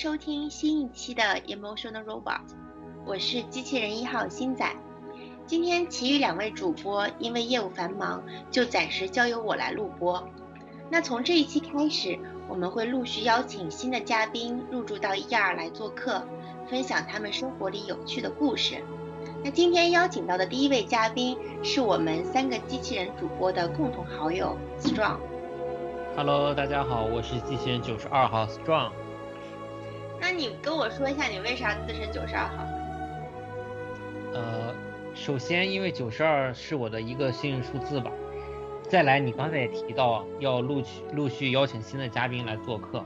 收听新一期的 Emotional Robot，我是机器人一号星仔。今天其余两位主播因为业务繁忙，就暂时交由我来录播。那从这一期开始，我们会陆续邀请新的嘉宾入驻到一二来做客，分享他们生活里有趣的故事。那今天邀请到的第一位嘉宾是我们三个机器人主播的共同好友 Strong。Hello，大家好，我是机器人九十二号 Strong。那你跟我说一下，你为啥自称九十二号？呃，首先因为九十二是我的一个幸运数字吧。再来，你刚才也提到要陆续陆续邀请新的嘉宾来做客，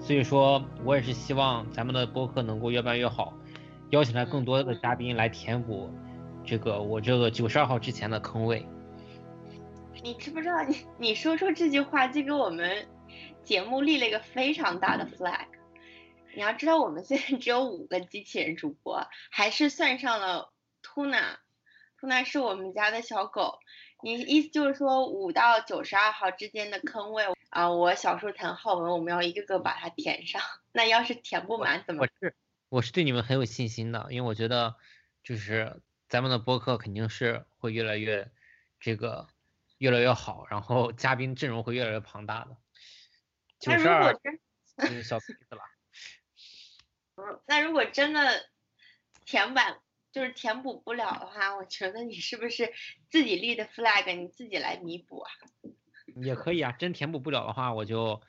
所以说我也是希望咱们的播客能够越办越好，邀请来更多的嘉宾来填补这个我这个九十二号之前的坑位。你知不知道你你说出这句话就给我们节目立了一个非常大的 flag。你要知道我们现在只有五个机器人主播，还是算上了 Tuna，Tuna 是我们家的小狗。你意思就是说五到九十二号之间的坑位啊，我小树藤浩文我们要一个个把它填上。那要是填不满怎么？我是我是对你们很有信心的，因为我觉得就是咱们的播客肯定是会越来越这个。越来越好，然后嘉宾阵容会越来越庞大的。九十二，小 case 了。嗯，那如果真的填满，就是填补不了的话，我觉得你是不是自己立的 flag，你自己来弥补啊？也可以啊，真填补不了的话，我就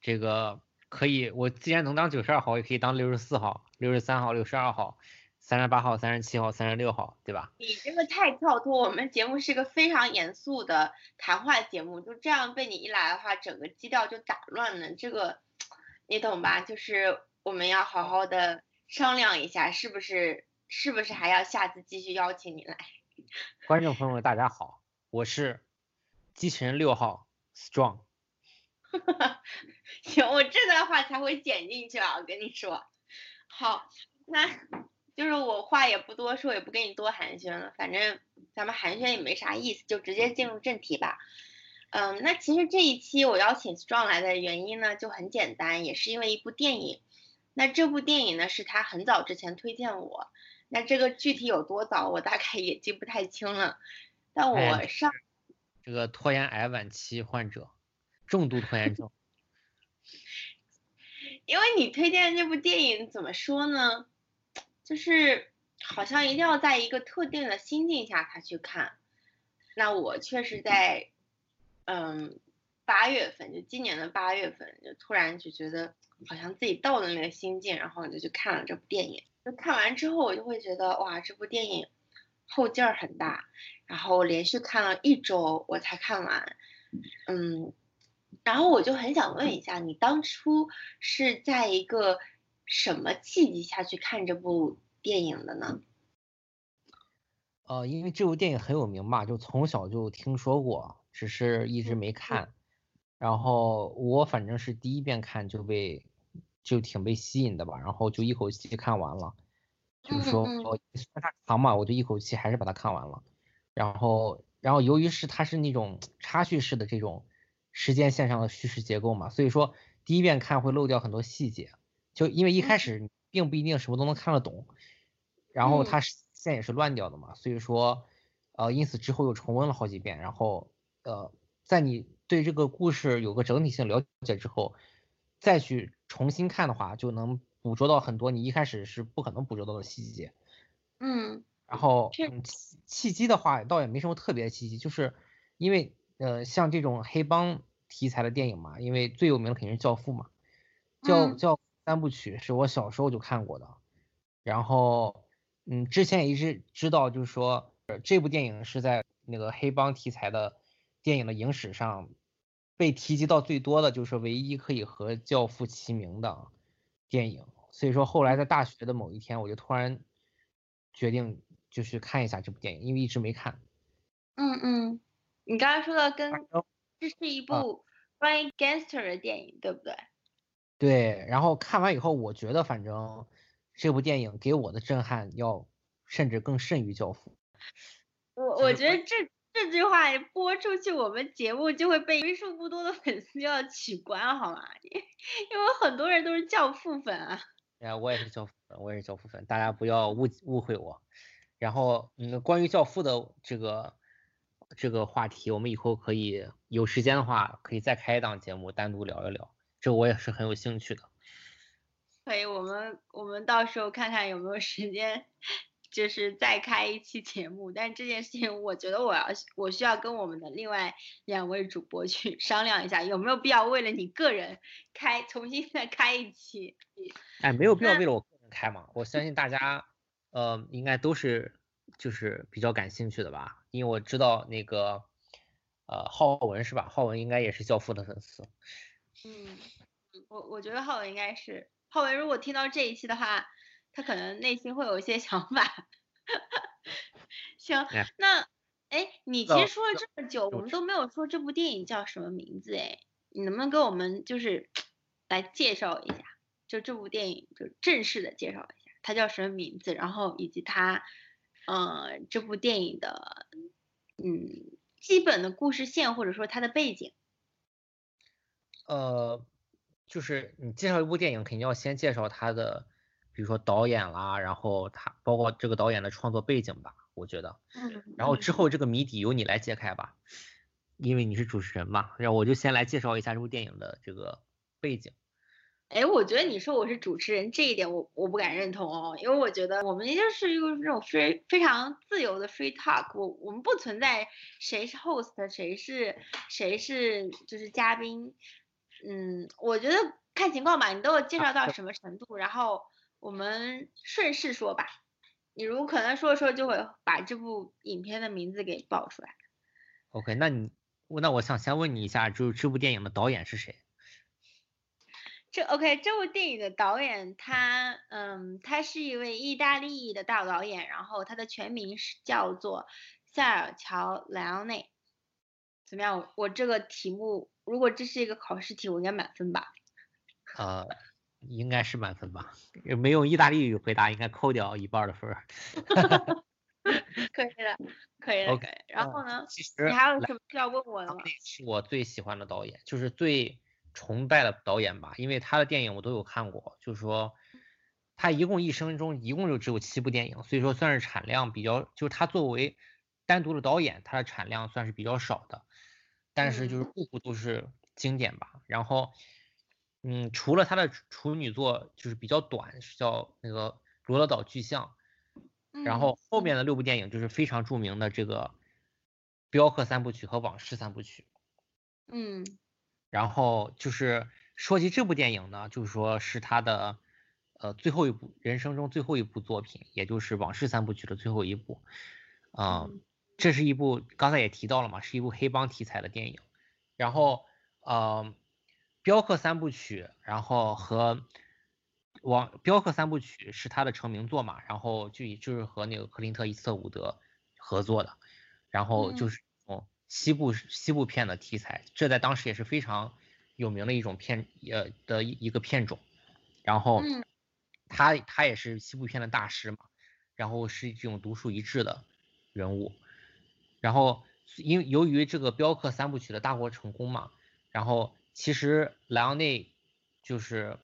这个可以，我既然能当九十二号，也可以当六十四号、六十三号、六十二号。三十八号、三十七号、三十六号，对吧？你这个太跳脱，我们节目是个非常严肃的谈话节目，就这样被你一来的话，整个基调就打乱了。这个你懂吧？就是我们要好好的商量一下，是不是？是不是还要下次继续邀请你来？观众朋友们，大家好，我是机器人六号 Strong。行，我这段话才会剪进去啊！我跟你说，好，那。就是我话也不多说，也不跟你多寒暄了，反正咱们寒暄也没啥意思，就直接进入正题吧。嗯，那其实这一期我邀请 Strong 来的原因呢，就很简单，也是因为一部电影。那这部电影呢，是他很早之前推荐我，那这个具体有多早，我大概也记不太清了。但我上、哎、这个拖延癌晚期患者，重度拖延症。因为你推荐这部电影，怎么说呢？就是好像一定要在一个特定的心境下才去看，那我确实在，嗯，八月份就今年的八月份就突然就觉得好像自己到了那个心境，然后你就去看了这部电影。就看完之后，我就会觉得哇，这部电影后劲儿很大，然后连续看了一周我才看完，嗯，然后我就很想问一下，你当初是在一个。什么契机下去看这部电影的呢？呃，因为这部电影很有名吧，就从小就听说过，只是一直没看。然后我反正是第一遍看就被就挺被吸引的吧，然后就一口气看完了。就是说，我它长嘛，我就一口气还是把它看完了。然后，然后由于是它是那种插叙式的这种时间线上的叙事结构嘛，所以说第一遍看会漏掉很多细节。就因为一开始并不一定什么都能看得懂，然后它线也是乱掉的嘛，所以说，呃，因此之后又重温了好几遍，然后，呃，在你对这个故事有个整体性了解之后，再去重新看的话，就能捕捉到很多你一开始是不可能捕捉到的细节。嗯，然后嗯契机的话，倒也没什么特别的契机，就是因为呃像这种黑帮题材的电影嘛，因为最有名的肯定是《教父》嘛，教教。三部曲是我小时候就看过的，然后，嗯，之前也一直知道，就是说这部电影是在那个黑帮题材的电影的影史上被提及到最多的，就是唯一可以和《教父》齐名的电影。所以说后来在大学的某一天，我就突然决定就去看一下这部电影，因为一直没看。嗯嗯，你刚才说的跟这是一部关于 gangster 的电影，对不对？对，然后看完以后，我觉得反正这部电影给我的震撼要甚至更甚于《教父》。我我觉得这这句话播出去，我们节目就会被为数不多的粉丝要取关，好吗？因为很多人都是教父粉啊。哎，我也是教父粉，我也是教父粉，大家不要误误会我。然后，嗯，关于教父的这个这个话题，我们以后可以有时间的话，可以再开一档节目单独聊一聊，这我也是很有兴趣的。可以，我们我们到时候看看有没有时间。就是再开一期节目，但这件事情我觉得我要我需要跟我们的另外两位主播去商量一下，有没有必要为了你个人开重新再开一期？哎，没有必要为了我个人开嘛，我相信大家呃应该都是就是比较感兴趣的吧，因为我知道那个呃浩文是吧？浩文应该也是教父的粉丝。嗯，我我觉得浩文应该是浩文，如果听到这一期的话。他可能内心会有一些想法。行，那哎，你其实说了这么久，我们都没有说这部电影叫什么名字哎，你能不能给我们就是来介绍一下？就这部电影，就正式的介绍一下，它叫什么名字？然后以及它，呃，这部电影的嗯基本的故事线或者说它的背景。呃，就是你介绍一部电影，肯定要先介绍它的。比如说导演啦，然后他包括这个导演的创作背景吧，我觉得，嗯，然后之后这个谜底由你来揭开吧，因为你是主持人嘛，然后我就先来介绍一下这部电影的这个背景。哎，我觉得你说我是主持人这一点，我我不敢认同哦，因为我觉得我们就是一个这种非非常自由的 free talk，我我们不存在谁是 host，谁是谁是就是嘉宾，嗯，我觉得看情况吧，你都有介绍到什么程度，然后。我们顺势说吧，你如果可能说说，就会把这部影片的名字给报出来。OK，那你那我想先问你一下，就是这部电影的导演是谁？这 OK，这部电影的导演他嗯，他是一位意大利的大导演，然后他的全名是叫做塞尔乔·莱昂内。怎么样？我这个题目，如果这是一个考试题，我应该满分吧？呃。应该是满分吧，没用意大利语回答，应该扣掉一半的分。可以的，可以的。OK，然后呢？其实你还有什么需要问我的吗？是我最喜欢的导演，就是最崇拜的导演吧，因为他的电影我都有看过。就是说，他一共一生中一共就只有七部电影，所以说算是产量比较，就是他作为单独的导演，他的产量算是比较少的。但是就是部部都是经典吧，然后。嗯，除了他的处女作就是比较短，是叫那个《罗德岛巨像》，然后后面的六部电影就是非常著名的这个《镖客三部曲》和《往事三部曲》。嗯，然后就是说起这部电影呢，就是说是他的呃最后一部人生中最后一部作品，也就是《往事三部曲》的最后一部。嗯，这是一部刚才也提到了嘛，是一部黑帮题材的电影。然后，嗯。镖客三部曲，然后和王镖客三部曲是他的成名作嘛，然后就就是和那个克林特伊斯特伍德合作的，然后就是哦西部西部片的题材，这在当时也是非常有名的一种片呃的一个片种，然后他他也是西部片的大师嘛，然后是这种独树一帜的人物，然后因由于这个镖客三部曲的大获成功嘛，然后。其实莱昂内就是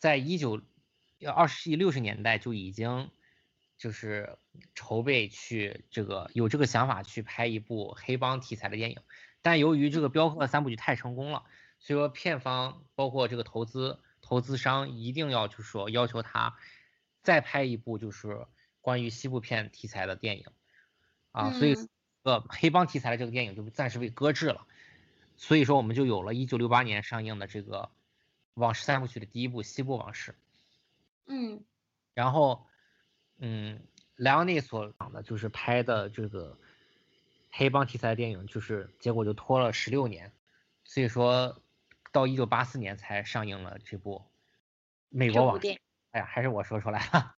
在一九二十世纪六十年代就已经就是筹备去这个有这个想法去拍一部黑帮题材的电影，但由于这个镖客三部曲太成功了，所以说片方包括这个投资投资商一定要就是说要求他再拍一部就是关于西部片题材的电影啊，所以呃黑帮题材的这个电影就暂时被搁置了。所以说，我们就有了一九六八年上映的这个《往事三部曲》的第一部《西部往事》。嗯。然后，嗯，莱昂内所讲的就是拍的这个黑帮题材的电影，就是结果就拖了十六年，所以说到一九八四年才上映了这部《美国往事》。哎呀，还是我说出来了。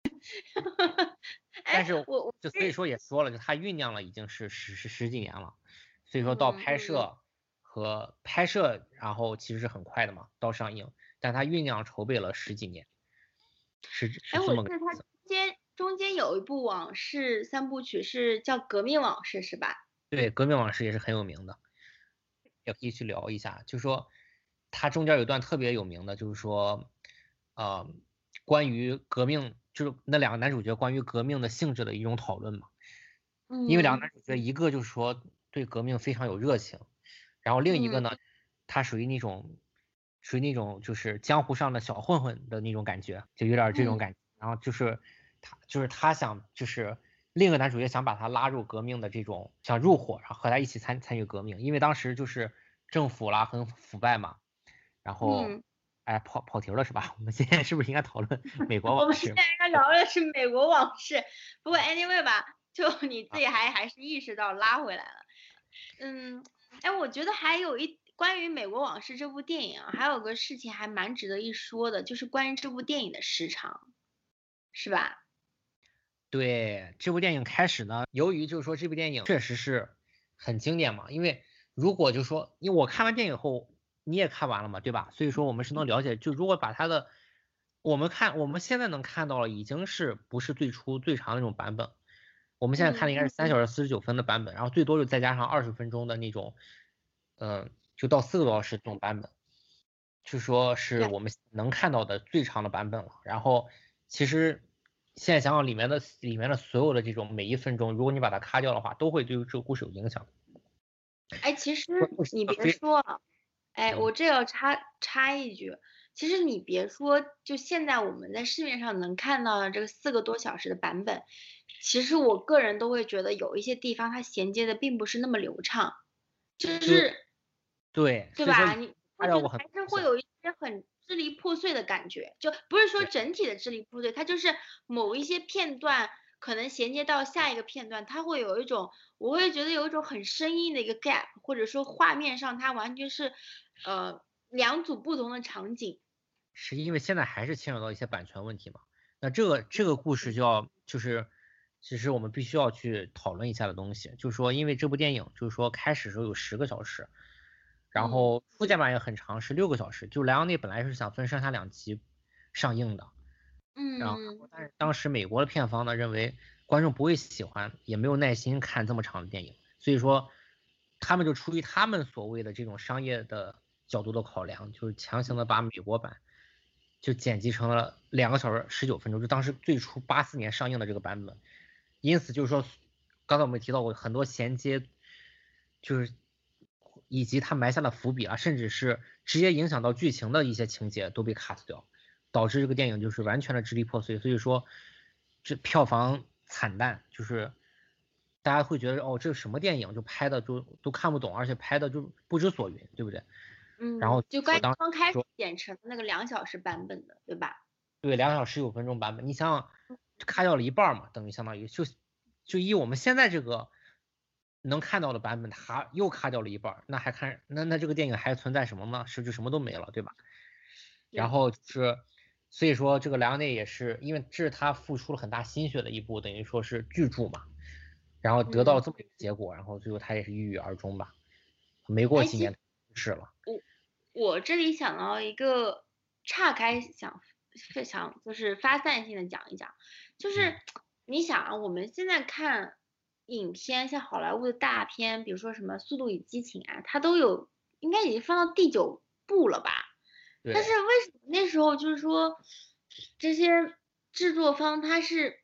但是，我就所以说也说了，就他酝酿了已经是十十十几年了，所以说到拍摄。和拍摄，然后其实是很快的嘛，到上映，但它酝酿筹备了十几年，是是这么个。哎，我中间中间有一部往事三部曲是叫《革命往事》是吧？对，革命往事也是很有名的，也可以去聊一下。就说他中间有一段特别有名的，就是说，呃，关于革命，就是那两个男主角关于革命的性质的一种讨论嘛。嗯，因为两个男主角，一个就是说对革命非常有热情，然后另一个呢，他属于那种属于那种就是江湖上的小混混的那种感觉，就有点这种感觉。然后就是他就是他想就是另一个男主角想把他拉入革命的这种想入伙，然后和他一起参参与革命，因为当时就是政府啦很腐败嘛，然后哎跑跑题了是吧？我们现在是不是应该讨论 美国往事？我们现在应该聊的是美国往事，不过 anyway 吧。就你自己还还是意识到拉回来了，嗯，哎，我觉得还有一关于《美国往事》这部电影啊，还有个事情还蛮值得一说的，就是关于这部电影的时长，是吧？对，这部电影开始呢，由于就是说这部电影确实是很经典嘛，因为如果就说，因为我看完电影后你也看完了嘛，对吧？所以说我们是能了解，就如果把它的我们看我们现在能看到了，已经是不是最初最长那种版本。我们现在看的应该是三小时四十九分的版本，然后最多就再加上二十分钟的那种，嗯，就到四个多小时这种版本，就说是我们能看到的最长的版本了。然后其实现在想想里面的里面的所有的这种每一分钟，如果你把它卡掉的话，都会对这个故事有影响。哎，其实你别说，哎，我这要插插一句，其实你别说，就现在我们在市面上能看到的这个四个多小时的版本。其实我个人都会觉得有一些地方它衔接的并不是那么流畅，就是对对吧？你我觉得还是会有一些很支离破碎的感觉，就不是说整体的支离破碎，它就是某一些片段可能衔接到下一个片段，它会有一种，我会觉得有一种很生硬的一个 gap，或者说画面上它完全是呃两组不同的场景。是因为现在还是牵扯到一些版权问题嘛？那这个这个故事就要就是。其实我们必须要去讨论一下的东西，就是说，因为这部电影就是说开始时候有十个小时，然后附件版也很长，是六个小时。就莱昂内本来是想分上下两集上映的，嗯，然后但是当时美国的片方呢认为观众不会喜欢，也没有耐心看这么长的电影，所以说他们就出于他们所谓的这种商业的角度的考量，就是强行的把美国版就剪辑成了两个小时十九分钟，就当时最初八四年上映的这个版本。因此就是说，刚才我们提到过很多衔接，就是以及他埋下的伏笔啊，甚至是直接影响到剧情的一些情节都被 cut 掉，导致这个电影就是完全的支离破碎。所以说，这票房惨淡，就是大家会觉得哦，这是什么电影？就拍的就都看不懂，而且拍的就不知所云，对不对？嗯。然后就刚刚开始剪成那个两小时版本的，对吧？对，两小时十九分钟版本，你想想。卡掉了一半嘛，等于相当于就就以我们现在这个能看到的版本，它又卡掉了一半，那还看那那这个电影还存在什么吗？是不是什么都没了，对吧？然后是所以说这个莱昂内也是因为这是他付出了很大心血的一部，等于说是巨著嘛，然后得到了这么一个结果，然后最后他也是郁郁而终吧，没过几年去世了。我我这里想到一个岔开想非常就是发散性的讲一讲。就是你想啊，我们现在看影片，像好莱坞的大片，比如说什么《速度与激情》啊，它都有应该已经放到第九部了吧？但是为什么那时候就是说这些制作方他是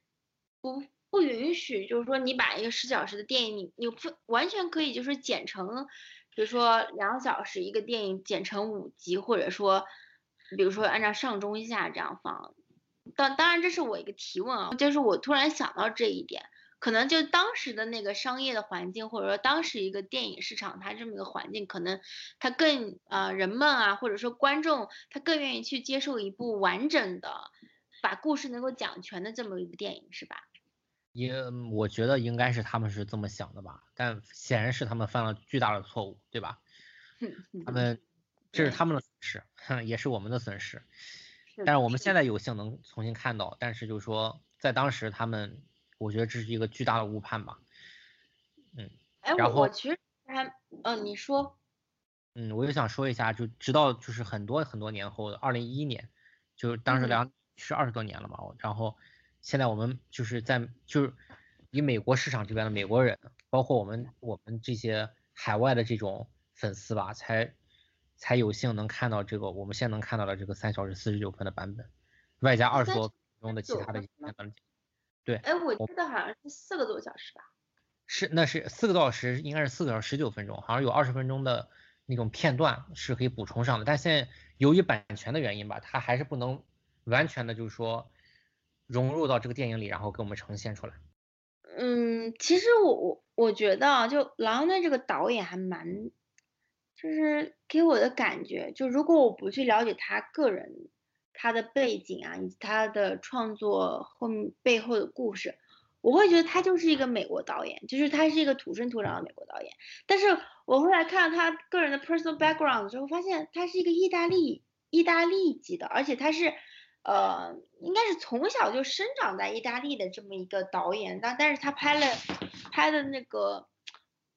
不不允许，就是说你把一个十小时的电影，你你分完全可以就是剪成，比如说两小时一个电影剪成五集，或者说比如说按照上中下这样放。当当然，这是我一个提问啊，就是我突然想到这一点，可能就当时的那个商业的环境，或者说当时一个电影市场它这么一个环境，可能它更呃人们啊，或者说观众他更愿意去接受一部完整的，把故事能够讲全的这么一部电影，是吧？也我觉得应该是他们是这么想的吧，但显然是他们犯了巨大的错误，对吧？他们这是他们的损失，也是我们的损失。但是我们现在有幸能重新看到，但是就是说，在当时他们，我觉得这是一个巨大的误判吧。嗯，哎，我其实还，嗯，你说，嗯，我就想说一下，就直到就是很多很多年后的，二零一一年，就是当时两是二十多年了嘛，然后现在我们就是在就是以美国市场这边的美国人，包括我们我们这些海外的这种粉丝吧，才才有幸能看到这个我们现在能看到的这个三小时四十九分的版本，外加二十多分钟的其他的。对，哎，我记得好像是四个多小时吧？是，那是四个多小时，应该是四个小时十九分钟，好像有二十分钟的那种片段是可以补充上的。但现在由于版权的原因吧，它还是不能完全的，就是说融入到这个电影里，然后给我们呈现出来。嗯，其实我我我觉得，就狼的这个导演还蛮，就是给我的感觉，就如果我不去了解他个人他的背景啊，以及他的创作后背后的故事，我会觉得他就是一个美国导演，就是他是一个土生土长的美国导演。但是我后来看到他个人的 personal background 之后，发现他是一个意大利意大利籍的，而且他是。呃，应该是从小就生长在意大利的这么一个导演，但但是他拍了拍的那个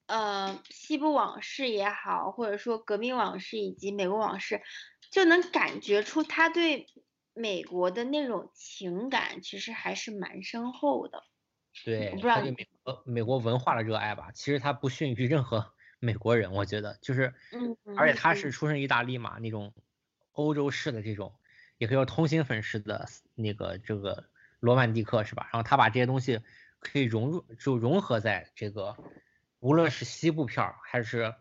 呃西部往事也好，或者说革命往事以及美国往事，就能感觉出他对美国的那种情感其实还是蛮深厚的。对，我不知道对美国美国文化的热爱吧，其实他不逊于任何 美国人，我觉得就是，嗯，而且他是出身意大利嘛，那种欧洲式的这种。也可以说通心粉式的那个这个罗曼蒂克是吧？然后他把这些东西可以融入，就融合在这个，无论是西部片儿还是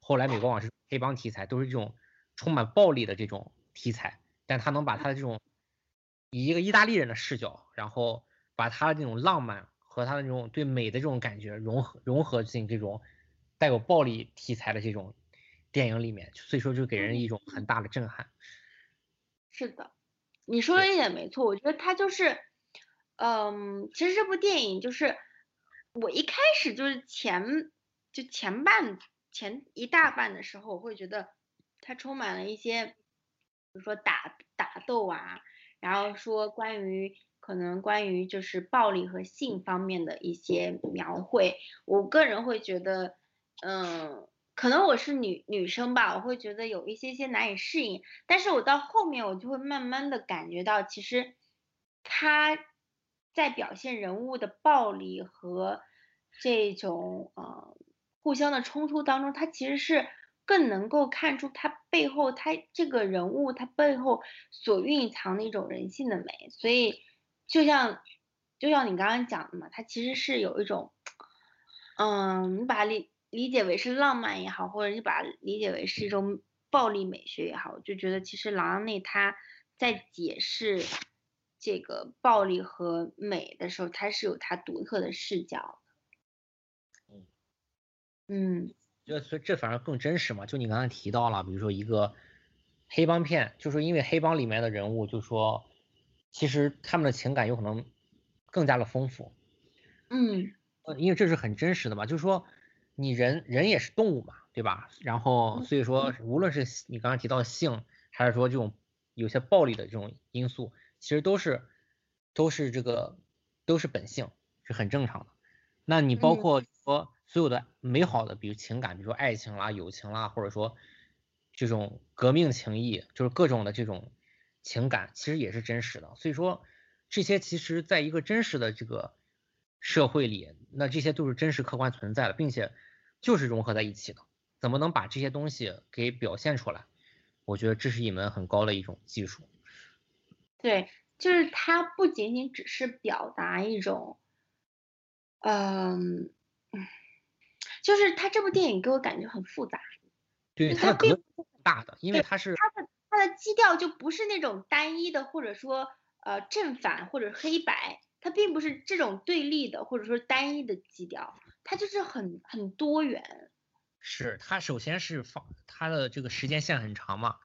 后来美国往事黑帮题材，都是这种充满暴力的这种题材。但他能把他的这种以一个意大利人的视角，然后把他的这种浪漫和他的这种对美的这种感觉融合融合进这种带有暴力题材的这种电影里面，所以说就给人一种很大的震撼。是的，你说的一点没错。我觉得他就是，嗯，其实这部电影就是我一开始就是前就前半前一大半的时候，我会觉得它充满了一些，比如说打打斗啊，然后说关于可能关于就是暴力和性方面的一些描绘。我个人会觉得，嗯。可能我是女女生吧，我会觉得有一些些难以适应，但是我到后面我就会慢慢的感觉到，其实他在表现人物的暴力和这种呃互相的冲突当中，他其实是更能够看出他背后他这个人物他背后所蕴藏的一种人性的美，所以就像就像你刚刚讲的嘛，他其实是有一种，嗯，你把理。理解为是浪漫也好，或者你把理解为是一种暴力美学也好，我就觉得其实朗内他在解释这个暴力和美的时候，它是有它独特的视角的。嗯嗯，这所以这反而更真实嘛？就你刚才提到了，比如说一个黑帮片，就是因为黑帮里面的人物，就说其实他们的情感有可能更加的丰富。嗯，因为这是很真实的嘛，就是说。你人人也是动物嘛，对吧？然后所以说，无论是你刚才提到性，还是说这种有些暴力的这种因素，其实都是都是这个都是本性，是很正常的。那你包括说所有的美好的，比如情感，比如说爱情啦、友情啦，或者说这种革命情谊，就是各种的这种情感，其实也是真实的。所以说这些其实在一个真实的这个社会里，那这些都是真实客观存在的，并且。就是融合在一起的，怎么能把这些东西给表现出来？我觉得这是一门很高的一种技术。对，就是它不仅仅只是表达一种，嗯，就是它这部电影给我感觉很复杂。对，它的格局大的，因为它是它的它的基调就不是那种单一的，或者说呃正反或者黑白，它并不是这种对立的或者说单一的基调。它就是很很多元，是它首先是放它的这个时间线很长嘛，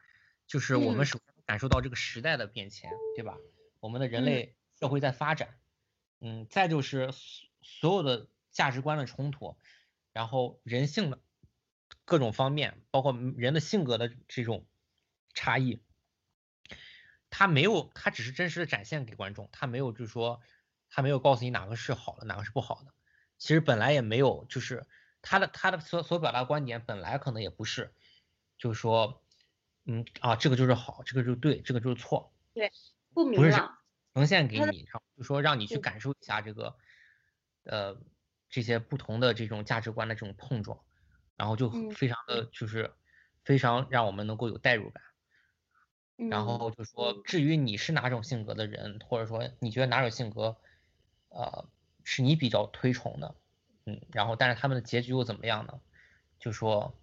就是我们首先感受到这个时代的变迁，对吧？我们的人类社会在发展，嗯，再就是所有的价值观的冲突，然后人性的各种方面，包括人的性格的这种差异，他没有，他只是真实的展现给观众，他没有就是说，他没有告诉你哪个是好的，哪个是不好的。其实本来也没有，就是他的他的所所表达观点本来可能也不是，就是说，嗯啊，这个就是好，这个就对，这个就是错，对，不明朗，呈现给你，然后就说让你去感受一下这个呃这些不同的这种价值观的这种碰撞，然后就非常的就是非常让我们能够有代入感。然后就说，至于你是哪种性格的人，或者说你觉得哪种性格，呃，是你比较推崇的，嗯，然后但是他们的结局又怎么样呢？就说，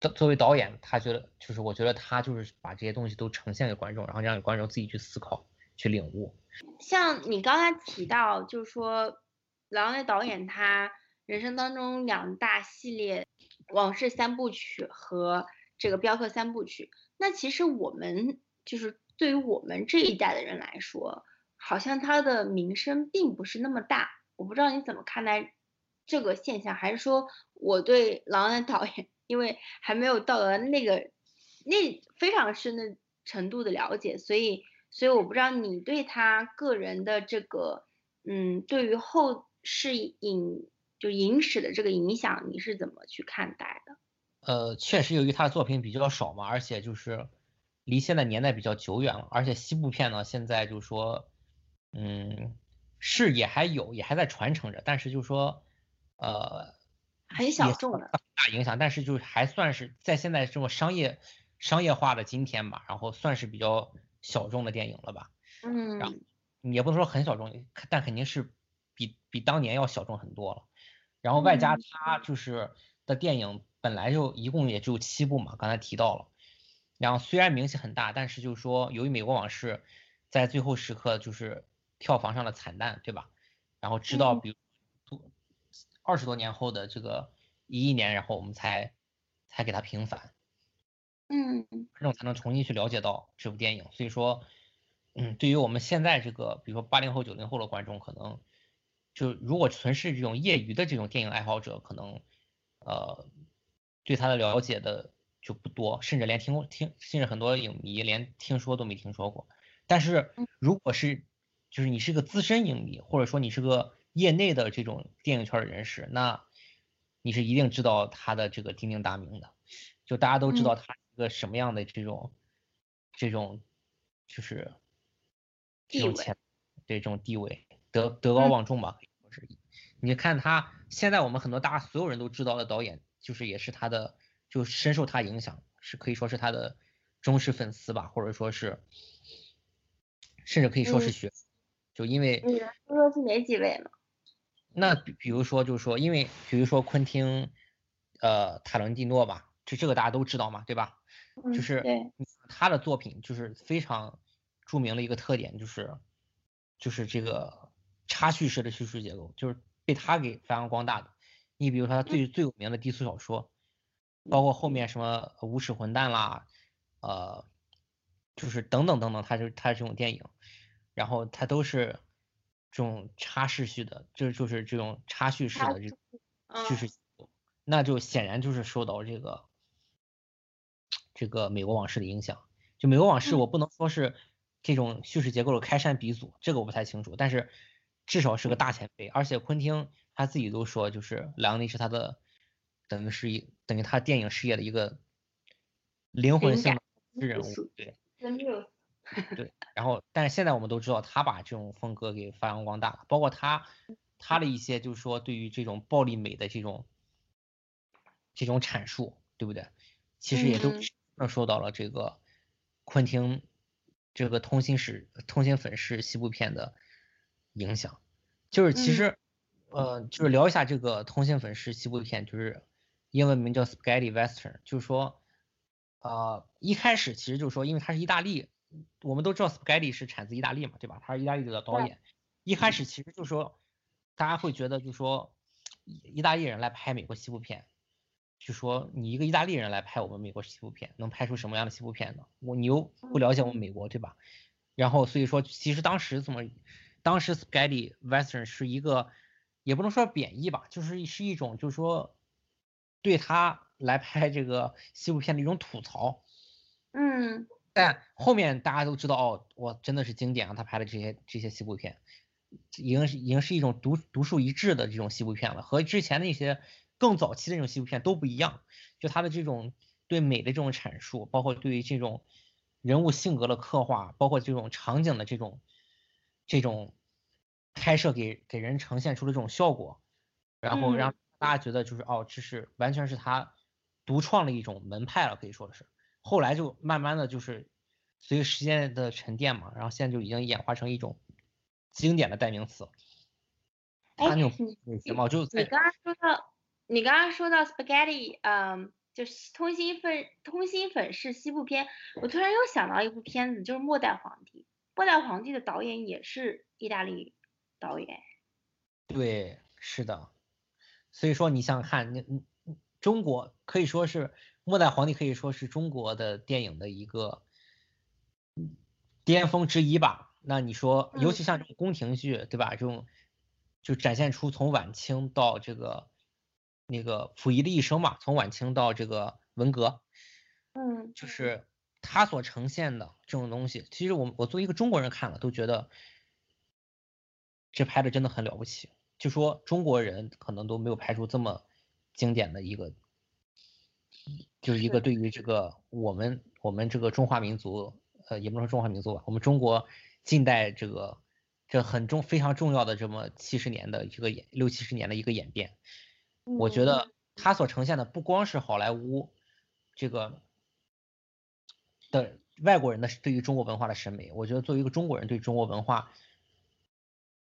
作作为导演，他觉得就是我觉得他就是把这些东西都呈现给观众，然后让观众自己去思考、去领悟。像你刚才提到，就是说，狼的导演他人生当中两大系列，《往事三部曲》和这个《镖客三部曲》。那其实我们就是对于我们这一代的人来说，好像他的名声并不是那么大。我不知道你怎么看待这个现象，还是说我对狼人导演，因为还没有到达那个那非常深的程度的了解，所以所以我不知道你对他个人的这个嗯，对于后世影就影史的这个影响，你是怎么去看待的？呃，确实由于他的作品比较少嘛，而且就是离现在年代比较久远了，而且西部片呢，现在就说，嗯，是也还有，也还在传承着，但是就说，呃，很小众的，大影响，但是就是还算是在现在这么商业商业化的今天吧，然后算是比较小众的电影了吧，嗯，然后也不能说很小众，但肯定是比比当年要小众很多了，然后外加他就是的电影。本来就一共也只有七部嘛，刚才提到了，然后虽然名气很大，但是就是说由于《美国往事》在最后时刻就是票房上的惨淡，对吧？然后直到比如二十多年后的这个一一年，然后我们才才给它平反，嗯，这种才能重新去了解到这部电影。所以说，嗯，对于我们现在这个比如说八零后、九零后的观众，可能就如果纯是这种业余的这种电影爱好者，可能呃。对他的了解的就不多，甚至连听过听，甚至很多影迷连听说都没听说过。但是如果是，就是你是个资深影迷，或者说你是个业内的这种电影圈的人士，那你是一定知道他的这个鼎鼎大名的。就大家都知道他一个什么样的这种，这种就是这种钱，对这种地位，德德高望重吧，可以说是。你看他现在我们很多大家所有人都知道的导演。就是也是他的，就深受他影响，是可以说是他的忠实粉丝吧，或者说是，甚至可以说是学，就因为你说说是哪几位呢？那比比如说就是说，因为比如说昆汀，呃，塔伦蒂诺吧，就这个大家都知道嘛，对吧？就是他的作品就是非常著名的一个特点，就是就是这个插叙式的叙事结构，就是被他给发扬光大的。你比如说他最最有名的低俗小说，包括后面什么无耻混蛋啦，呃，就是等等等等，他就他这种电影，然后他都是这种插叙式的，就就是这种插叙式的这种叙事，那就显然就是受到这个这个美国往事的影响。就美国往事，我不能说是这种叙事结构的开山鼻祖，这个我不太清楚，但是至少是个大前辈，而且昆汀。他自己都说，就是莱昂内是他的，等于是一等于他电影事业的一个灵魂性的人物，对，对。然后，但是现在我们都知道，他把这种风格给发扬光大了，包括他他的一些，就是说对于这种暴力美的这种这种阐述，对不对？其实也都受到了这个昆汀这个通心史通心粉饰西部片的影响，就是其实。呃，就是聊一下这个通心粉饰西部片，就是英文名叫 Spaghetti Western，就是说，呃，一开始其实就是说，因为它是意大利，我们都知道 Spaghetti 是产自意大利嘛，对吧？他是意大利的导演，一开始其实就是说，大家会觉得就说，意大利人来拍美国西部片，就说你一个意大利人来拍我们美国西部片，能拍出什么样的西部片呢？我你又不了解我们美国，对吧？然后所以说，其实当时怎么，当时 Spaghetti Western 是一个。也不能说贬义吧，就是是一种，就是说对他来拍这个西部片的一种吐槽。嗯，但后面大家都知道，哦，我真的是经典啊，他拍的这些这些西部片，已经是已经是一种独独树一帜的这种西部片了，和之前那些更早期的那种西部片都不一样。就他的这种对美的这种阐述，包括对于这种人物性格的刻画，包括这种场景的这种这种。拍摄给给人呈现出了这种效果，然后让嗯大家觉得就是哦，这是完全是他独创的一种门派了，可以说的是。后来就慢慢的就是随着时间的沉淀嘛，然后现在就已经演化成一种经典的代名词。哎你刚刚说到，你刚刚说到 spaghetti，嗯，就是通心粉通心粉是西部片，我突然又想到一部片子，就是《末代皇帝》。《末代皇帝》的导演也是意大利导演。对，是的。所以说你想想看，你你你中国可以说是末代皇帝，可以说是中国的电影的一个嗯巅峰之一吧。那你说，尤其像这种宫廷剧，对吧？这种就展现出从晚清到这个那个溥仪的一生嘛，从晚清到这个文革，嗯就是他所呈现的这种东西，其实我我作为一个中国人看了都觉得这拍的真的很了不起。就说中国人可能都没有拍出这么经典的一个，就是一个对。于这个我们我们这个中华民族，呃，也不能说中华民族吧，我们中国近代这个这很重非常重要的这么七十年的一个演六七十年的一个演变。我觉嗯。得它所呈现的不光是好莱坞这个的外国人的对于中国文化的审美，我觉得作为一个中国人对中国文化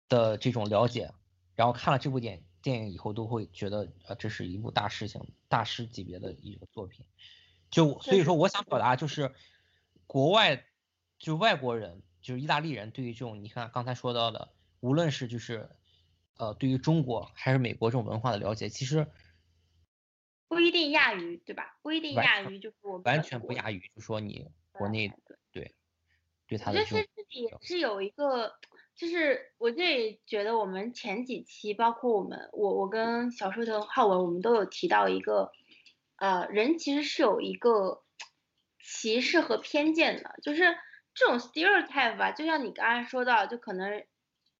的这种了解，然后看了这部电电影以后，都会觉得呃这是一部大师型大师级别的一个作品。就所以说，我想表达就是国外就外国人就是意大利人对于这种你看刚才说到的，无论是就是呃对于中国还是美国这种文化的了解，其实不一定亚于，对吧？不一定亚于，就是我们完全不亚于就说你国内对对对他的这种觉得其实这里也是有一个，就是我这里觉得我们前几期，包括我们我我跟小树藤浩文，我们都有提到一个，呃，人其实是有一个歧视和偏见的，就是这种 stereotype 吧，就像你刚才说到，就可能，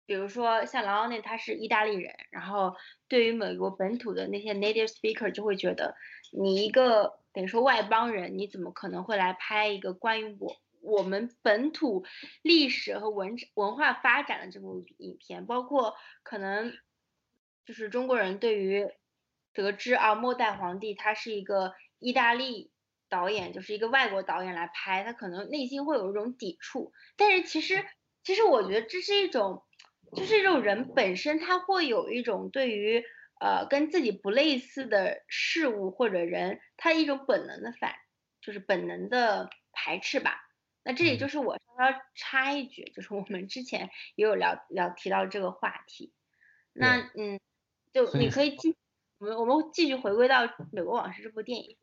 比如说像劳奥内他是意大利人，然后对于美国本土的那些 native speaker 就会觉得你一个等于说外邦人，你怎么可能会来拍一个关于我我们本土历史和文文化发展的这部影片？包括可能就是中国人对于得知啊末代皇帝他是一个意大利导演，就是一个外国导演来拍，他可能内心会有一种抵触。但是其实其实我觉得这是一种，就是这种人本身他会有一种对于呃跟自己不类似的事物或者人，他一种本能的反，就是本能的排斥吧。那这里嗯就是我稍稍插一句，就是我们之前也有聊聊提到这个话题。那嗯，就你可以继我们我们继续回归到《美国往事》这部电影。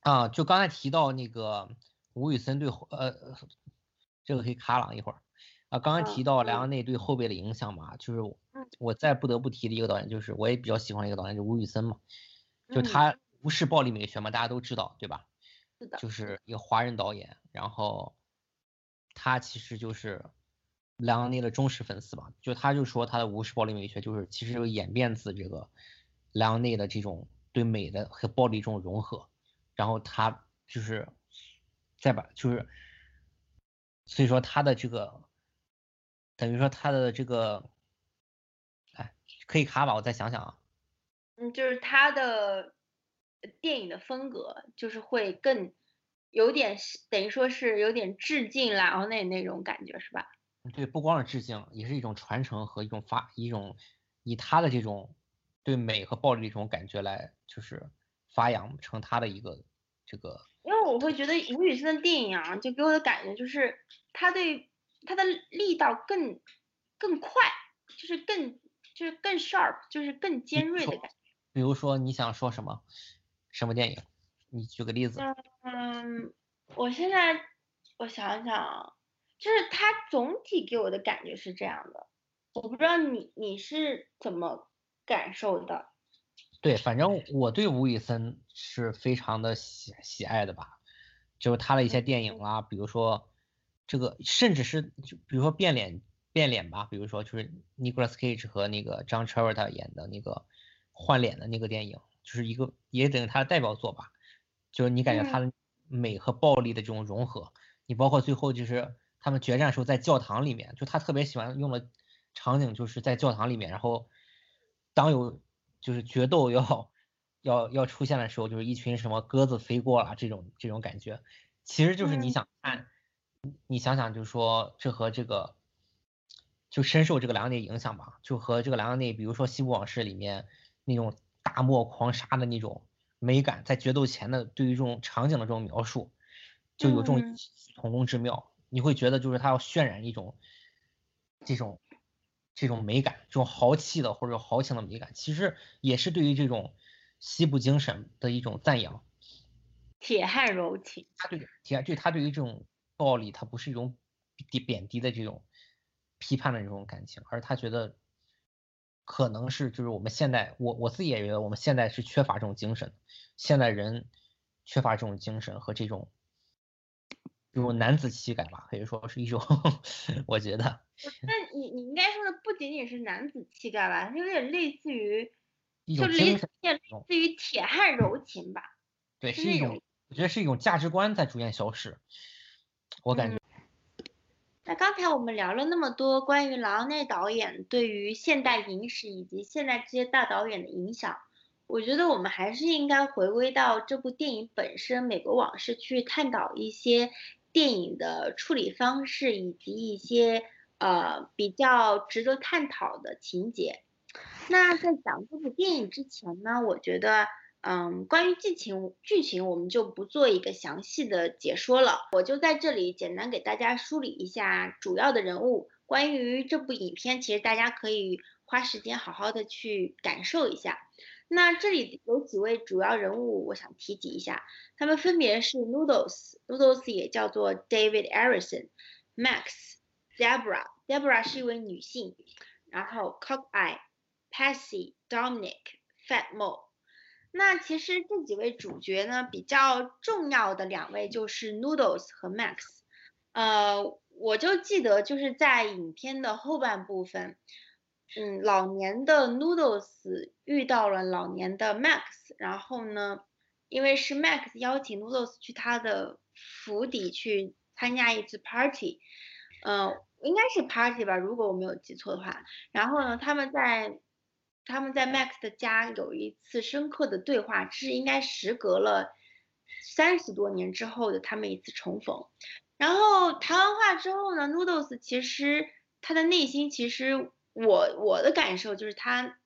啊，就刚才提到那个吴宇森对呃，这个可以卡朗一会儿啊。刚才提嗯到莱昂内对后辈的影响嘛，就是我再不得不提的一个导演，就是我也比较喜欢的一个导演，就是吴宇森嘛。就嗯他无视暴力美学嘛，大家都知道对吧？是的，就是一个华人导演，然后他其实就是莱昂内的忠实粉丝吧。就他就说他的无视暴力美学，就是其实就演变自这个莱昂内的这种对美的和暴力这种融合。然后他就是再把就是，所以说他的这个等于说他的这个，哎，可以卡吧？我再想想啊。嗯，就是他的电影的风格就是会更有点等于说是有点致敬莱昂内那种感觉是吧？对，不光是致敬，也是一种传承和一种发一种以他的这种对美和暴力这种感觉来就是发扬成他的一个这个因为我会觉得吴宇森的电影啊，就给我的感觉就是他对他的力道更更快，就是更就是更 sharp，就是更尖锐的感觉。比如说你想说什么什么电影？你举个例子。嗯，我现在我想想啊，就是他总体给我的感觉是这样的，我不知道你你是怎么感受的。对，反正我对吴宇森是非常的喜喜爱的吧，就是他的一些电影啦，比如说这个，甚至是就比如说变脸变脸吧，比如说就是 Nicolas Cage 和那个 John Travolta 演的那个换脸的那个电影，就是一个也等于他的代表作吧，就是你感觉他的美和暴力的这种融合，你包括最后就是他们决战时候在教堂里面，就他特别喜欢用的场景就是在教堂里面，然后当有就是决斗要要要出现的时候，就是一群什么鸽子飞过了这种这种感觉，其实就是你想看，你想想就是说这和这个就深受这个莱昂内影响吧，就和这个莱昂内，比如说《西部往事》里面那种大漠狂沙的那种美感，在决斗前的对于这种场景的这种描述，就有这种异曲同工之妙。你会觉得就是他要渲染一种这种这种美感，这种豪气的或者豪情的美感，其实也是对于这种西部精神的一种赞扬。铁汉柔情，他对铁对他对于这种暴力，他不是一种低贬低的这种批判的这种感情，而他觉得可能是就是我们现代，我我自己也觉得我们现在是缺乏这种精神，现代人缺乏这种精神和这种。这种男子气概吧，可以说是一种，我觉得。那你你应该说的不仅仅是男子气概吧，有点类似于，就类似于铁汉柔情吧。对，是一种，我觉得是一种价值观在逐渐消失，我感觉。那刚才我们聊了那么多关于劳内导演对于现代影史以及现在这些大导演的影响，我觉得我们还是应该回归到这部电影本身《美国往事》去探讨一些。电影的处理方式以及一些呃比较值得探讨的情节。那在讲这部电影之前呢，我觉得嗯，关于剧情剧情我们就不做一个详细的解说了，我就在这里简单给大家梳理一下主要的人物。关于这部影片，其实大家可以花时间好好的去感受一下。那这里有几位主要人物，我想提及一下，他们分别是 Noodles，Noodles 也叫做 David a r i s o n m a x d e b o r a h d e b o r a 是一位女性，然后 Cockeye，Patsy，Dominic，Fat Mo。那其实这几位主角呢，比较重要的两位就是 Noodles 和 Max。呃，我就记得就是在影片的后半部分。嗯，老年的 Noodles 遇到了老年的 Max，然后呢，因为是 Max 邀请 Noodles 去他的府邸去参加一次 party，嗯，应该是 party 吧，如果我没有记错的话。然后呢，他们在他们在 Max 的家有一次深刻的对话，这是应该时隔了三十多年之后的他们一次重逢。然后谈完话之后呢，Noodles 其实他的内心其实。我我的感受就是他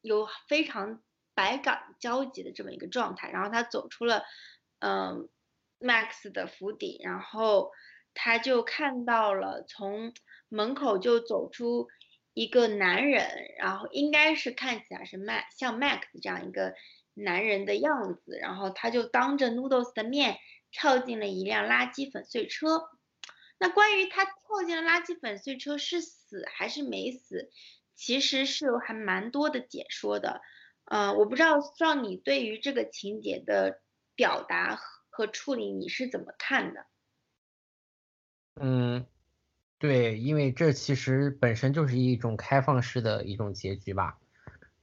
有非常百感交集的这么一个状态，然后他走出了嗯 Max 的府邸，然后他就看到了从门口就走出一个男人，然后应该是看起来是 Max 像 Max 这样一个男人的样子，然后他就当着 Noodles 的面跳进了一辆垃圾粉碎车。那关于他跳进了垃圾粉碎车是死还是没死，其实是有还蛮多的解说的。呃，我不知道让你对于这个情节的表达和处理你是怎么看的？嗯，对，因为这其实本身就是一种开放式的一种结局吧。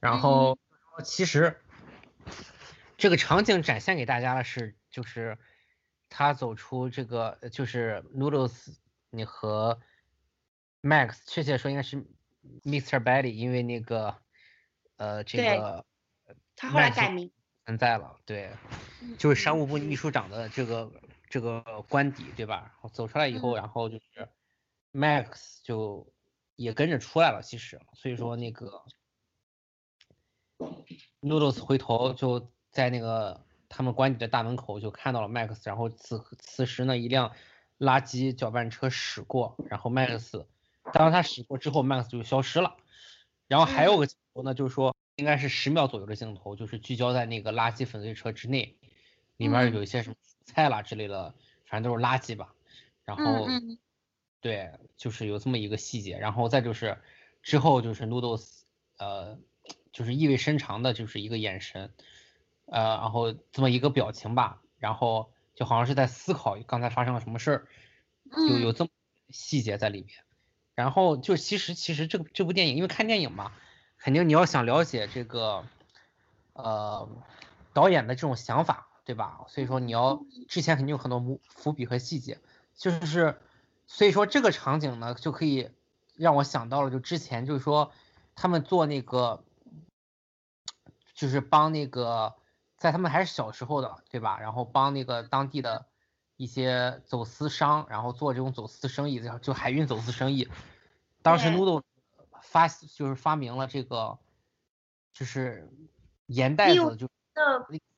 然后其实这个场景展现给大家的是就是。他走出这个就是 Noodles，你和 Max，确切说应该是 Mr. Belly，因为那个呃这个他后来改名存在了，对，就是商务部秘书长的这个这个官邸，对吧？走出来以后，然后就是 Max 就也跟着出来了，其实，所以说那个 Noodles 回头就在那个。他们官邸的大门口就看到了 Max，然后此此时呢，一辆垃圾搅拌车驶过，然后 Max，当他驶过之后，Max 就消失了。然后还有个镜头呢，就是说应该是十秒左右的镜头，就是聚焦在那个垃圾粉碎车之内，里面有一些什么菜啦之类的，反正都是垃圾吧。然后，对，就是有这么一个细节。然后再就是之后就是 Noodles，呃，就是意味深长的，就是一个眼神。呃，然后这么一个表情吧，然后就好像是在思考刚才发生了什么事儿，有有这么细节在里面。然后就其实其实这这部电影，因为看电影嘛，肯定你要想了解这个呃导演的这种想法，对吧？所以说你要之前肯定有很多伏伏笔和细节，就是所以说这个场景呢就可以让我想到了，就之前就是说他们做那个，就是帮那个在他们还是小时候的，对吧？然后帮那个当地的一些走私商，然后做这种走私生意，就海运走私生意。当时 Noodle 发就是发明了这个，就是盐袋子，就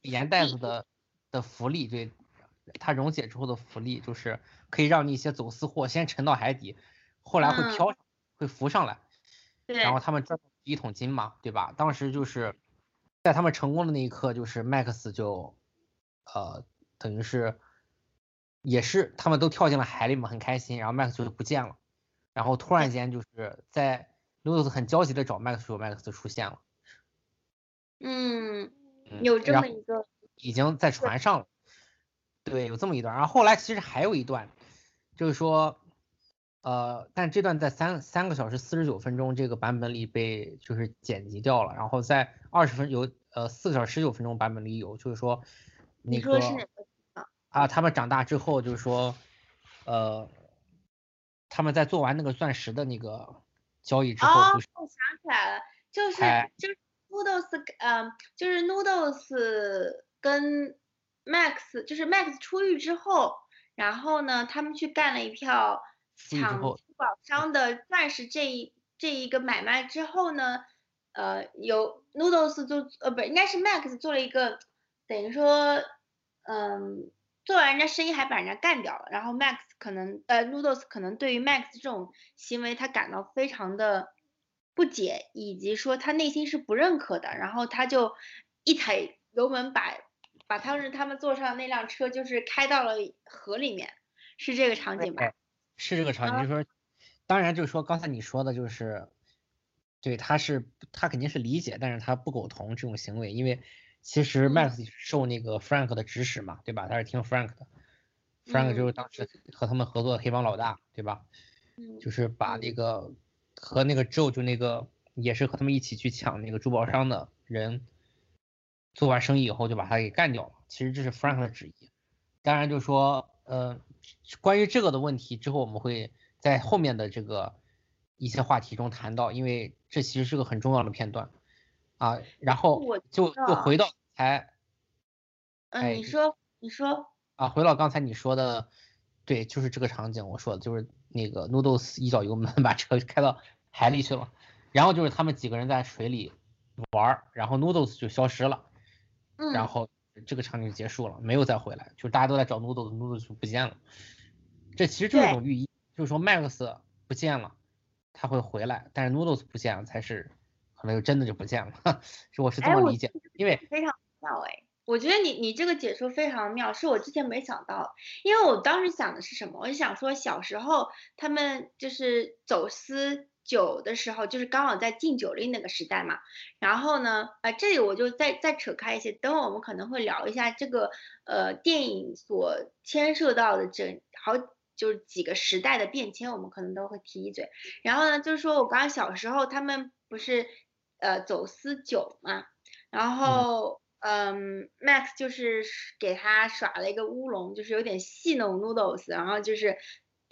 盐袋子的的福利，对，它溶解之后的浮力，就是可以让那些走私货先沉到海底。后来会飘，会浮上来，然后他们赚第一桶金嘛，对吧？当时就是在他们成功的那一刻，就是 Max 就，呃，等于是也是他们都跳进了海里嘛，很开心，然后 Max 就不见了，然后突然间就是在 Noodles 很焦急的找 Max 的时候，Max 出现了，嗯，有这么一个，已经在船上了，对，有这么一段，然后后来其实还有一段，就是说。呃，但这段在三三个小时四十九分钟这个版本里被就是剪辑掉了，然后在二十分有呃四个小时十九分钟版本里有，就是说那个啊，他们长大之后就是说呃他们在做完那个钻石的那个交易之后，哦，我想起来了，就是就是 Noodles 嗯就是 Noodles 跟 Max 就是 Max 出狱之后，然后呢他们去干了一票。抢珠宝商的钻石这一这一个买卖之后呢，呃，有 Noodles 就呃不应该是 Max 做了一个等于说嗯做完人家生意还把人家干掉了，然后 Max 可能呃 Noodles 可能对于 Max 这种行为他感到非常的不解，以及说他内心是不认可的，然后他就一踩油门把把当时他们坐上那辆车就是开到了河里面，是这个场景吧？是这个场景，就是说，当然就是说，刚才你说的就是，对，他是他肯定是理解，但是他不苟同这种行为，因为其实 Max 受那个 Frank 的指使嘛，对吧？他是听 Frank 的，Frank 就是当时和他们合作的黑帮老大，对吧？就是把那个和那个 Joe 就那个也是和他们一起去抢那个珠宝商的人，做完生意以后就把他给干掉了。其实这是 Frank 的旨意，当然就是说，呃。关于这个的问题，之后我们会在后面的这个一些话题中谈到，因为这其实是个很重要的片段啊。然后就就回到才，嗯，你说你说啊，回到刚才你说的，对，就是这个场景，我说的就是那个 Noodles 一脚油门把车开到海里去了，然后就是他们几个人在水里玩，然后 Noodles 就消失了，然后。这个场景结束了，没有再回来，就是大家都在找 Noodles，Noodles 就不见了。这其实就是一种寓意，就是说 Max 不见了，他会回来，但是 Noodles 不见了才是可能就真的就不见了。是我是这么理解，因为非常妙哎，我觉得你你这个解说非常妙，是我之前没想到，因为我当时想的是什么？我就想说小时候他们就是走私。酒的时候，就是刚好在禁酒令那个时代嘛。然后呢，啊，这里我就再再扯开一些，等会我们可能会聊一下这个呃电影所牵涉到的这好就是几个时代的变迁，我们可能都会提一嘴。然后呢，就是说我刚刚小时候他们不是呃走私酒嘛，然后嗯，Max 就是给他耍了一个乌龙，就是有点戏弄 Noodles，然后就是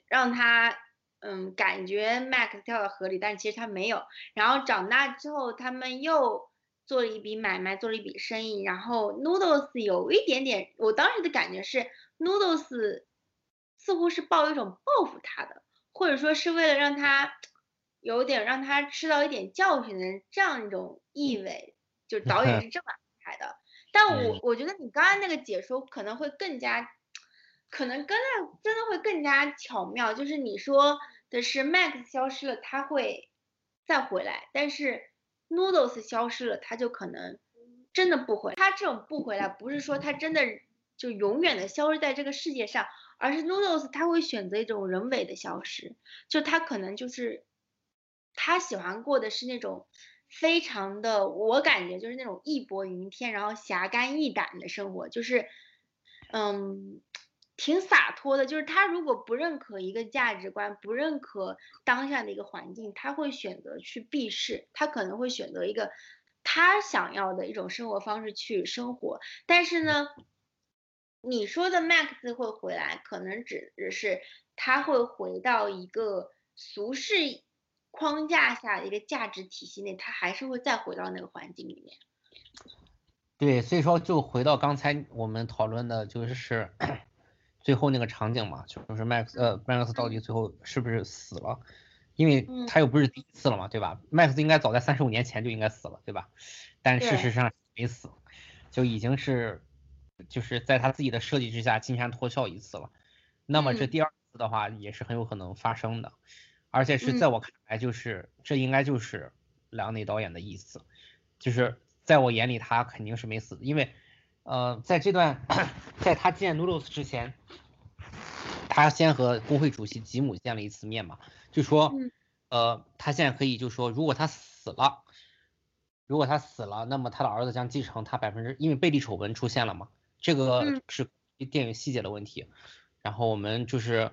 让他。嗯，感觉 Max 跳到河里，但其实他没有。然后长大之后，他们又做了一笔买卖，做了一笔生意。然后 Noodles 有一点点，我当时的感觉是 Noodles 似乎是抱一种报复他的，或者说是为了让他有点让他吃到一点教训的这样一种意味，就导演是这么安排的。但我我觉得你刚刚那个解说可能会更加。可能跟那真的会更加巧妙，就是你说的是 Max 消失了，他会再回来，但是 Noodles 消失了，他就可能真的不回。他这种不回来，不是说他真的就永远的消失在这个世界上，而是 Noodles 他会选择一种人为的消失，就他可能就是他喜欢过的是那种非常的，我感觉就是那种义薄云天，然后侠肝义胆的生活，就是嗯。挺洒脱的，就是他如果不认可一个价值观，不认可当下的一个环境，他会选择去避世，他可能会选择一个他想要的一种生活方式去生活。但是呢，你说的 Max 会回来，可能指的是他会回到一个俗世框架下的一个价值体系内，他还是会再回到那个环境里面。对，所以说就回到刚才我们讨论的，就是最后那个场景嘛，就是 Max 呃麦克斯到底最后是不是死了？因为他又不是第一次了嘛，对吧？？Max 应该早在三十五年前就应该死了，对吧？但事实上没死，就已经是就是在他自己的设计之下金蝉脱壳一次了。那么这第二次的话也是很有可能发生的，而且是在我看来就是这应该就是梁内导演的意思，就是。在我眼里，他肯定是没死，因为，呃，在这段，在他见 Noodles 之前，他先和工会主席吉姆见了一次面嘛，就说，呃，他现在可以就说，如果他死了，如果他死了，那么他的儿子将继承他百分之，因为贝利丑闻出现了嘛，这个是电影细节的问题，然后我们就是，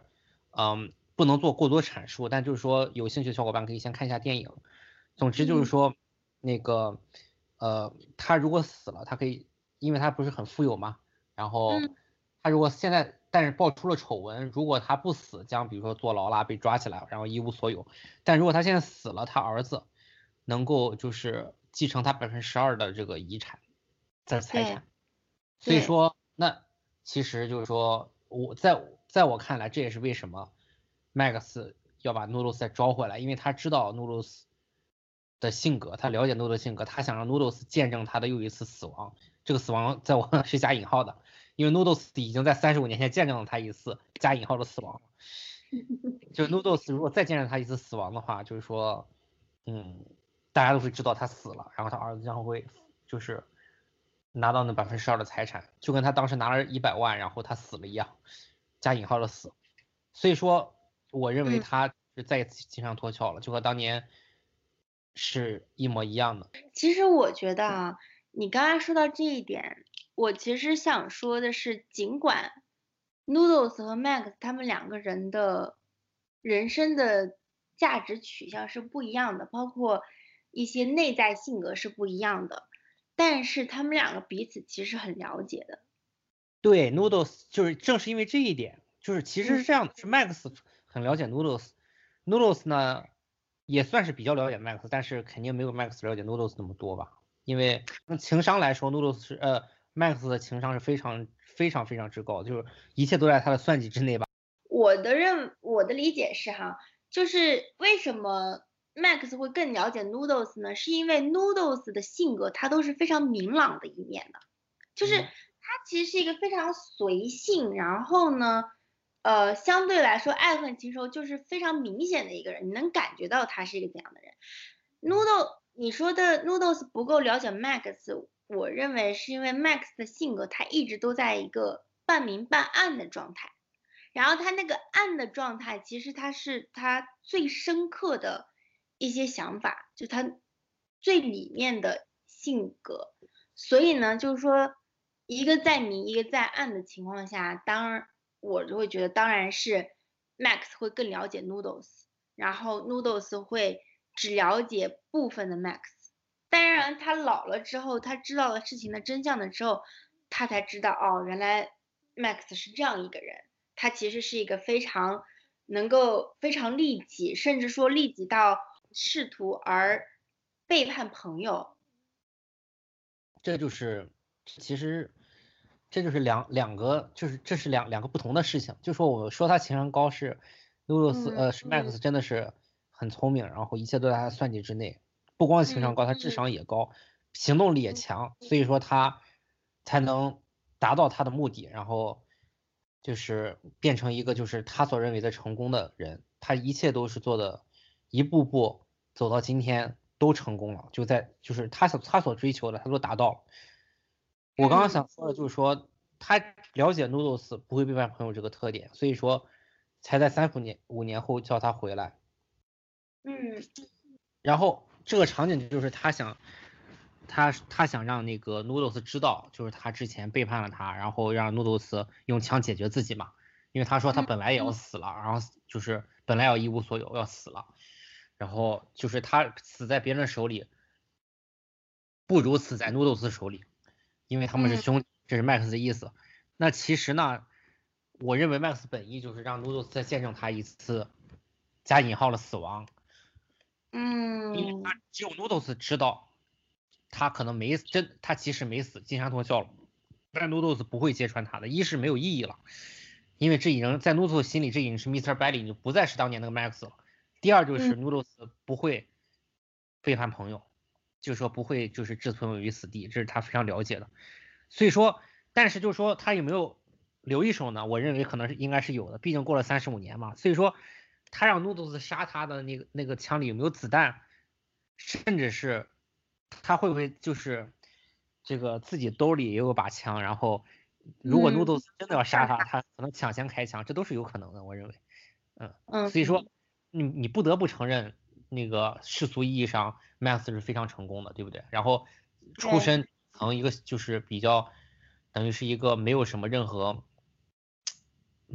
嗯，不能做过多阐述，但就是说，有兴趣的小伙伴可以先看一下电影，总之就是说，那个。呃，他如果死了，他可以，因为他不是很富有嘛。然后他如果现在，但是爆出了丑闻，如果他不死，将比如说坐牢啦，被抓起来，然后一无所有。但如果他现在死了，他儿子能够就是继承他百分之十二的这个遗产，这财产。所以说，那其实就是说，我在在我看来，这也是为什么 Max 要把 Noodles 再招回来，因为他知道 Noodles。的性格，他了解 Noodles 性格，他想让 Noodles 见证他的又一次死亡。这个死亡在我 是加引号的，因为 Noodles 已经在三十五年前见证了他一次加引号的死亡。就 Noodles 如果再见证他一次死亡的话，就是说，嗯，大家都会知道他死了，然后他儿子将会就是拿到那百分之十二的财产，就跟他当时拿了一百万，然后他死了一样，加引号的死。所以说，我认为他是再一次金蝉脱壳了，就和当年。是一模一样的。其实我觉得啊，你刚刚说到这一点，我其实想说的是，尽管 Noodles 和 Max 他们两个人的人生的价值取向是不一样的，包括一些内在性格是不一样的，但是他们两个彼此其实很了解的。对，Noodles 就是正是因为这一点，就是其实是这样的，是 Max 很了解 Noodles，Noodles 呢。也算是比较了解 Max，但是肯定没有 Max 了解 Noodles 那么多吧？因为从情商来说，Noodles 是呃 Max 的情商是非常非常非常之高，就是一切都在他的算计之内吧。我的认我的理解是哈，就是为什么 Max 会更了解 Noodles 呢？是因为 Noodles 的性格他都是非常明朗的一面的，就是他其实是一个非常随性，然后呢。呃，相对来说，爱恨情仇就是非常明显的一个人，你能感觉到他是一个怎样的人。Noodle，你说的 Noodles 不够了解 Max，我认为是因为 Max 的性格，他一直都在一个半明半暗的状态。然后他那个暗的状态，其实他是他最深刻的一些想法，就他最里面的性格。所以呢，就是说，一个在明，一个在暗的情况下，当然。我就会觉得，当然是 Max 会更了解 Noodles，然后 Noodles 会只了解部分的 Max。当然，他老了之后，他知道了事情的真相了之后，他才知道哦，原来 Max 是这样一个人。他其实是一个非常能够非常利己，甚至说利己到试图而背叛朋友。这就是其实。这就是两两个，就是这是两两个不同的事情。就说我说他情商高是，露露斯呃是 Max 真的是很聪明，然后一切都在他算计之内。不光情商高，他智商也高，行动力也强，所以说他才能达到他的目的，然后就是变成一个就是他所认为的成功的人。他一切都是做的一步步走到今天都成功了，就在就是他所他所追求的他都达到了。我刚刚想说的就是说，他了解 Noodles 不会背叛朋友这个特点，所以说才在三五年五年后叫他回来。嗯。然后这个场景就是他想，他他想让那个 Noodles 知道，就是他之前背叛了他，然后让 Noodles 用枪解决自己嘛，因为他说他本来也要死了，然后就是本来要一无所有要死了，然后就是他死在别人手里，不如死在 Noodles 手里。因为他们是兄弟，这是 Max 的意思。那其实呢，我认为 Max 本意就是让 Noodles 再见证他一次加引号的死亡。嗯，只有 Noodles 知道，他可能没真，他其实没死，金山脱壳了，但 Noodles 不会揭穿他的，一是没有意义了，因为这已经在 Noodles 心里，这已经是 Mr. Belly，就不再是当年那个 Max 了。第二就是 Noodles 不会背叛朋友，就是说不会就是置朋友于死地，这是他非常了解的。所以说，但是就是说他有没有留一手呢？我认为可能是应该是有的，毕竟过了三十五年嘛。所以说。他让 Noodles 杀他的那个那个枪里有没有子弹，甚至是他会不会就是这个自己兜里也有把枪，然后如果 Noodles 真的要杀他，他可能抢先开枪，这都是有可能的，我认为，嗯嗯，所以说你你不得不承认那个世俗意义上 Max 是非常成功的，对不对？然后出身从一个就是比较等于是一个没有什么任何。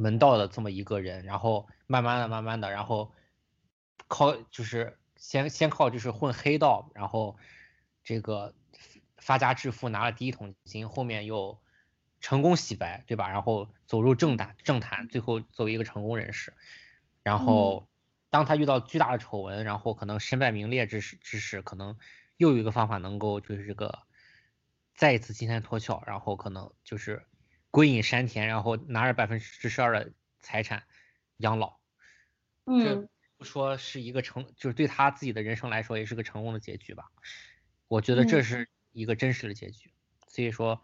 门道的这么一个人，然后慢慢的、慢慢的，然后靠就是先先靠就是混黑道，然后这个发家致富拿了第一桶金，后面又成功洗白，对吧？然后走入政坛，政坛最后作为一个成功人士，然后当他遇到巨大的丑闻，然后可能身败名裂之时之时，可能又有一个方法能够就是这个再一次金蝉脱壳，然后可能就是。归隐山田，然后拿着百分之十二的财产养老，这不说是一个成，就是对他自己的人生来说也是个成功的结局吧。我觉得这是一个真实的结局，所以说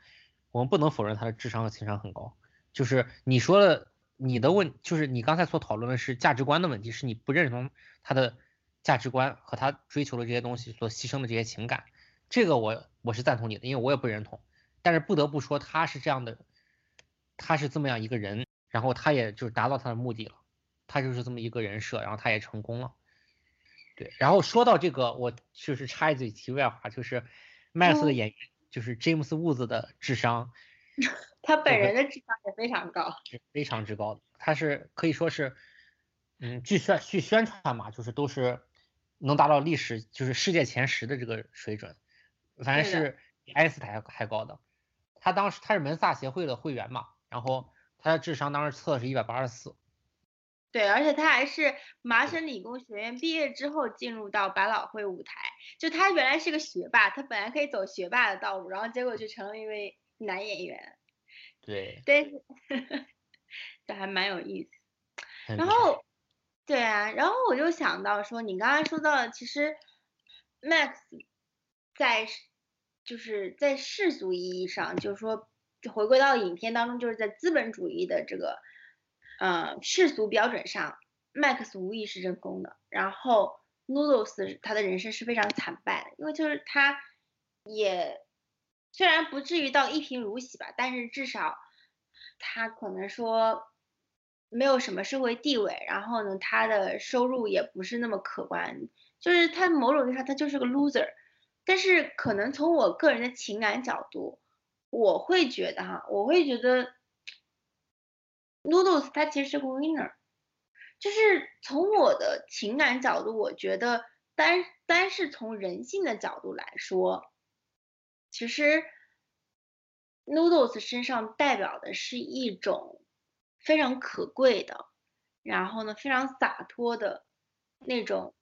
我们不能否认他的智商和情商很高。就是你说的你的问，就是你刚才所讨论的是价值观的问题，是你不认同他的价值观和他追求的这些东西所牺牲的这些情感，这个我我是赞同你的，因为我也不认同。但是不得不说他是这样的。他是这么样一个人，然后他也就是达到他的目的了，他就是这么一个人设，然后他也成功了。对，然后说到这个，我就是插一嘴题外话，就是麦斯的演员就是 James Woods 的智商，他本人的智商也非常高，是非常之高的。他是可以说是，嗯，据宣据宣传嘛，就是都是能达到历史就是世界前十的这个水准，反正是比爱因斯坦还高的。他当时他是门萨协会的会员嘛。然后他的智商当时测的是一百八十四，对，而且他还是麻省理工学院毕业之后进入到百老汇舞台，就他原来是个学霸，他本来可以走学霸的道路，然后结果就成了一位男演员，对，对，这还蛮有意思。然后，对啊，然后我就想到说，你刚才说到，其实 Max 在就是在世俗意义上，就是说。回归到影片当中，就是在资本主义的这个，呃世俗标准上，Max 无疑是成功的。然后 Noodles 他的人生是非常惨败的，因为就是他也虽然不至于到一贫如洗吧，但是至少他可能说没有什么社会地位，然后呢，他的收入也不是那么可观，就是他某种意义上他就是个 loser。但是可能从我个人的情感角度。我会觉得哈，我会觉得，Noodles 他其实是个 winner，就是从我的情感角度，我觉得单单是从人性的角度来说，其实 Noodles 身上代表的是一种非常可贵的，然后呢非常洒脱的那种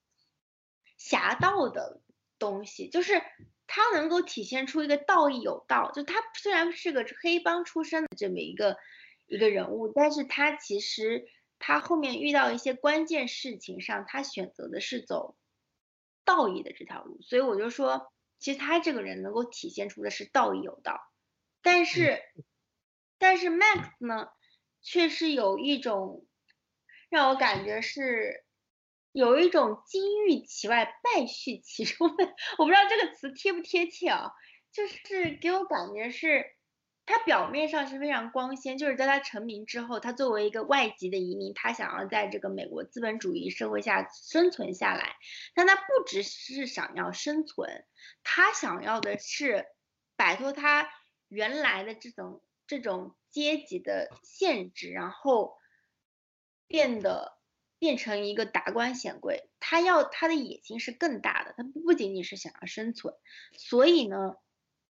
侠盗的东西，就是。他能够体现出一个道义有道，就他虽然是个黑帮出身的这么一个一个人物，但是他其实他后面遇到一些关键事情上，他选择的是走道义的这条路，所以我就说，其实他这个人能够体现出的是道义有道，但是但是 Max 呢，却是有一种让我感觉是。有一种金玉其外，败絮其中的，我不知道这个词贴不贴切啊，就是给我感觉是，他表面上是非常光鲜，就是在他成名之后，他作为一个外籍的移民，他想要在这个美国资本主义社会下生存下来，但他不只是想要生存，他想要的是摆脱他原来的这种这种阶级的限制，然后变得。变成一个达官显贵，他要他的野心是更大的，他不仅仅是想要生存，所以呢，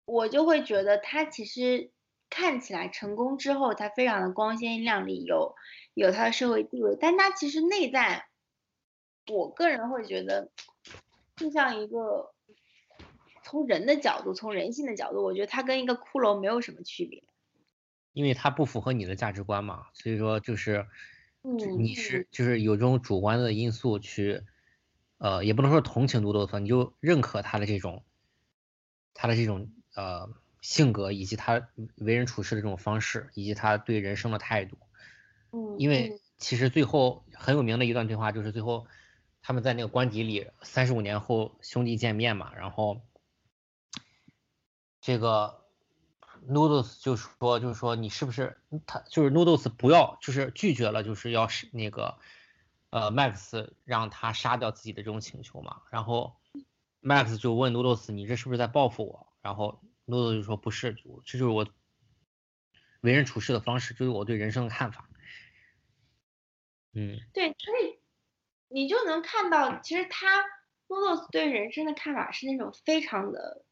我就会觉得他其实看起来成功之后，他非常的光鲜亮丽，有有他的社会地位，但他其实内在，我个人会觉得就像一个从人的角度，从人性的角度，我觉得他跟一个骷髅没有什么区别。因为他不符合你的价值观嘛，所以说就是，嗯，你是就是有这种主观的因素去，呃，也不能说同情多多斯，你就认可他的这种，他的这种呃性格以及他为人处事的这种方式，以及他对人生的态度。嗯，因为其实最后很有名的一段对话就是最后他们在那个官邸里三十五年后兄弟见面嘛，然后这个。Noodles 就是说，就是说你是不是他就是 Noodles 不要就是拒绝了，就是要是那个呃 Max 让他杀掉自己的这种请求嘛。然后 Max 就问 Noodles 你这是不是在报复我？然后 Noodles 就说不是，这就是我为人处事的方式，就是我对人生的看法。嗯，对，所以你就能看到，其实他 Noodles 对人生的看法是那种非常的。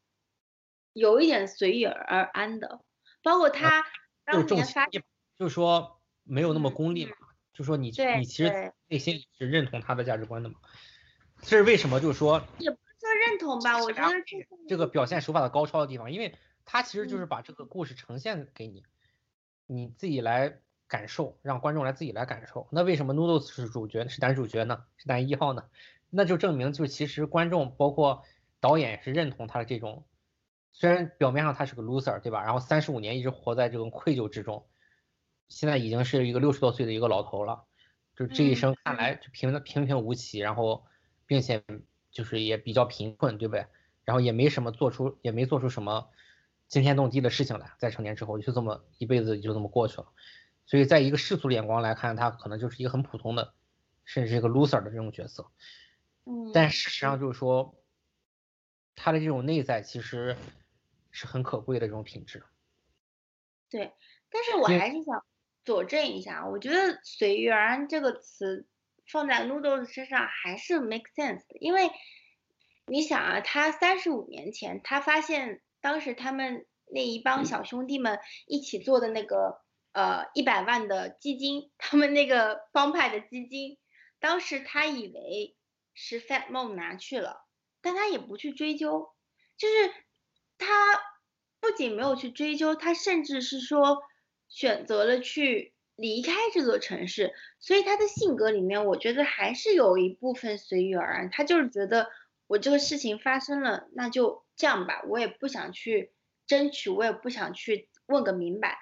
有一点随遇而安的，包括他当年发，就是说没有那么功利嘛，就说你你其实内心是认同他的价值观的嘛，这是为什么？就是说也不是说认同吧，我觉得这个表现手法的高超的地方，因为他其实就是把这个故事呈现给你，你自己来感受，让观众来自己来感受。那为什么 Noodles 是主角是男主角呢？是男一号呢？那就证明就其实观众包括导演是认同他的这种。虽然表面上他是个 loser，对吧？然后三十五年一直活在这种愧疚之中，现在已经是一个六十多岁的一个老头了，就这一生看来就平平平无奇，然后并且就是也比较贫困，对不对？然后也没什么做出，也没做出什么惊天动地的事情来，在成年之后就这么一辈子就这么过去了。所以在一个世俗眼光来看，他可能就是一个很普通的，甚至是一个 loser 的这种角色。嗯。但事实上就是说，他的这种内在其实。是很可贵的这种品质，对，但是我还是想佐证一下，我觉得“随遇而安”这个词放在 Noodles 身上还是 make sense 的，因为你想啊，他三十五年前，他发现当时他们那一帮小兄弟们一起做的那个呃一百万的基金，他们那个帮派的基金，当时他以为是 Fat Mom 拿去了，但他也不去追究，就是。他不仅没有去追究，他甚至是说选择了去离开这座城市，所以他的性格里面，我觉得还是有一部分随遇而安。他就是觉得我这个事情发生了，那就这样吧，我也不想去争取，我也不想去问个明白，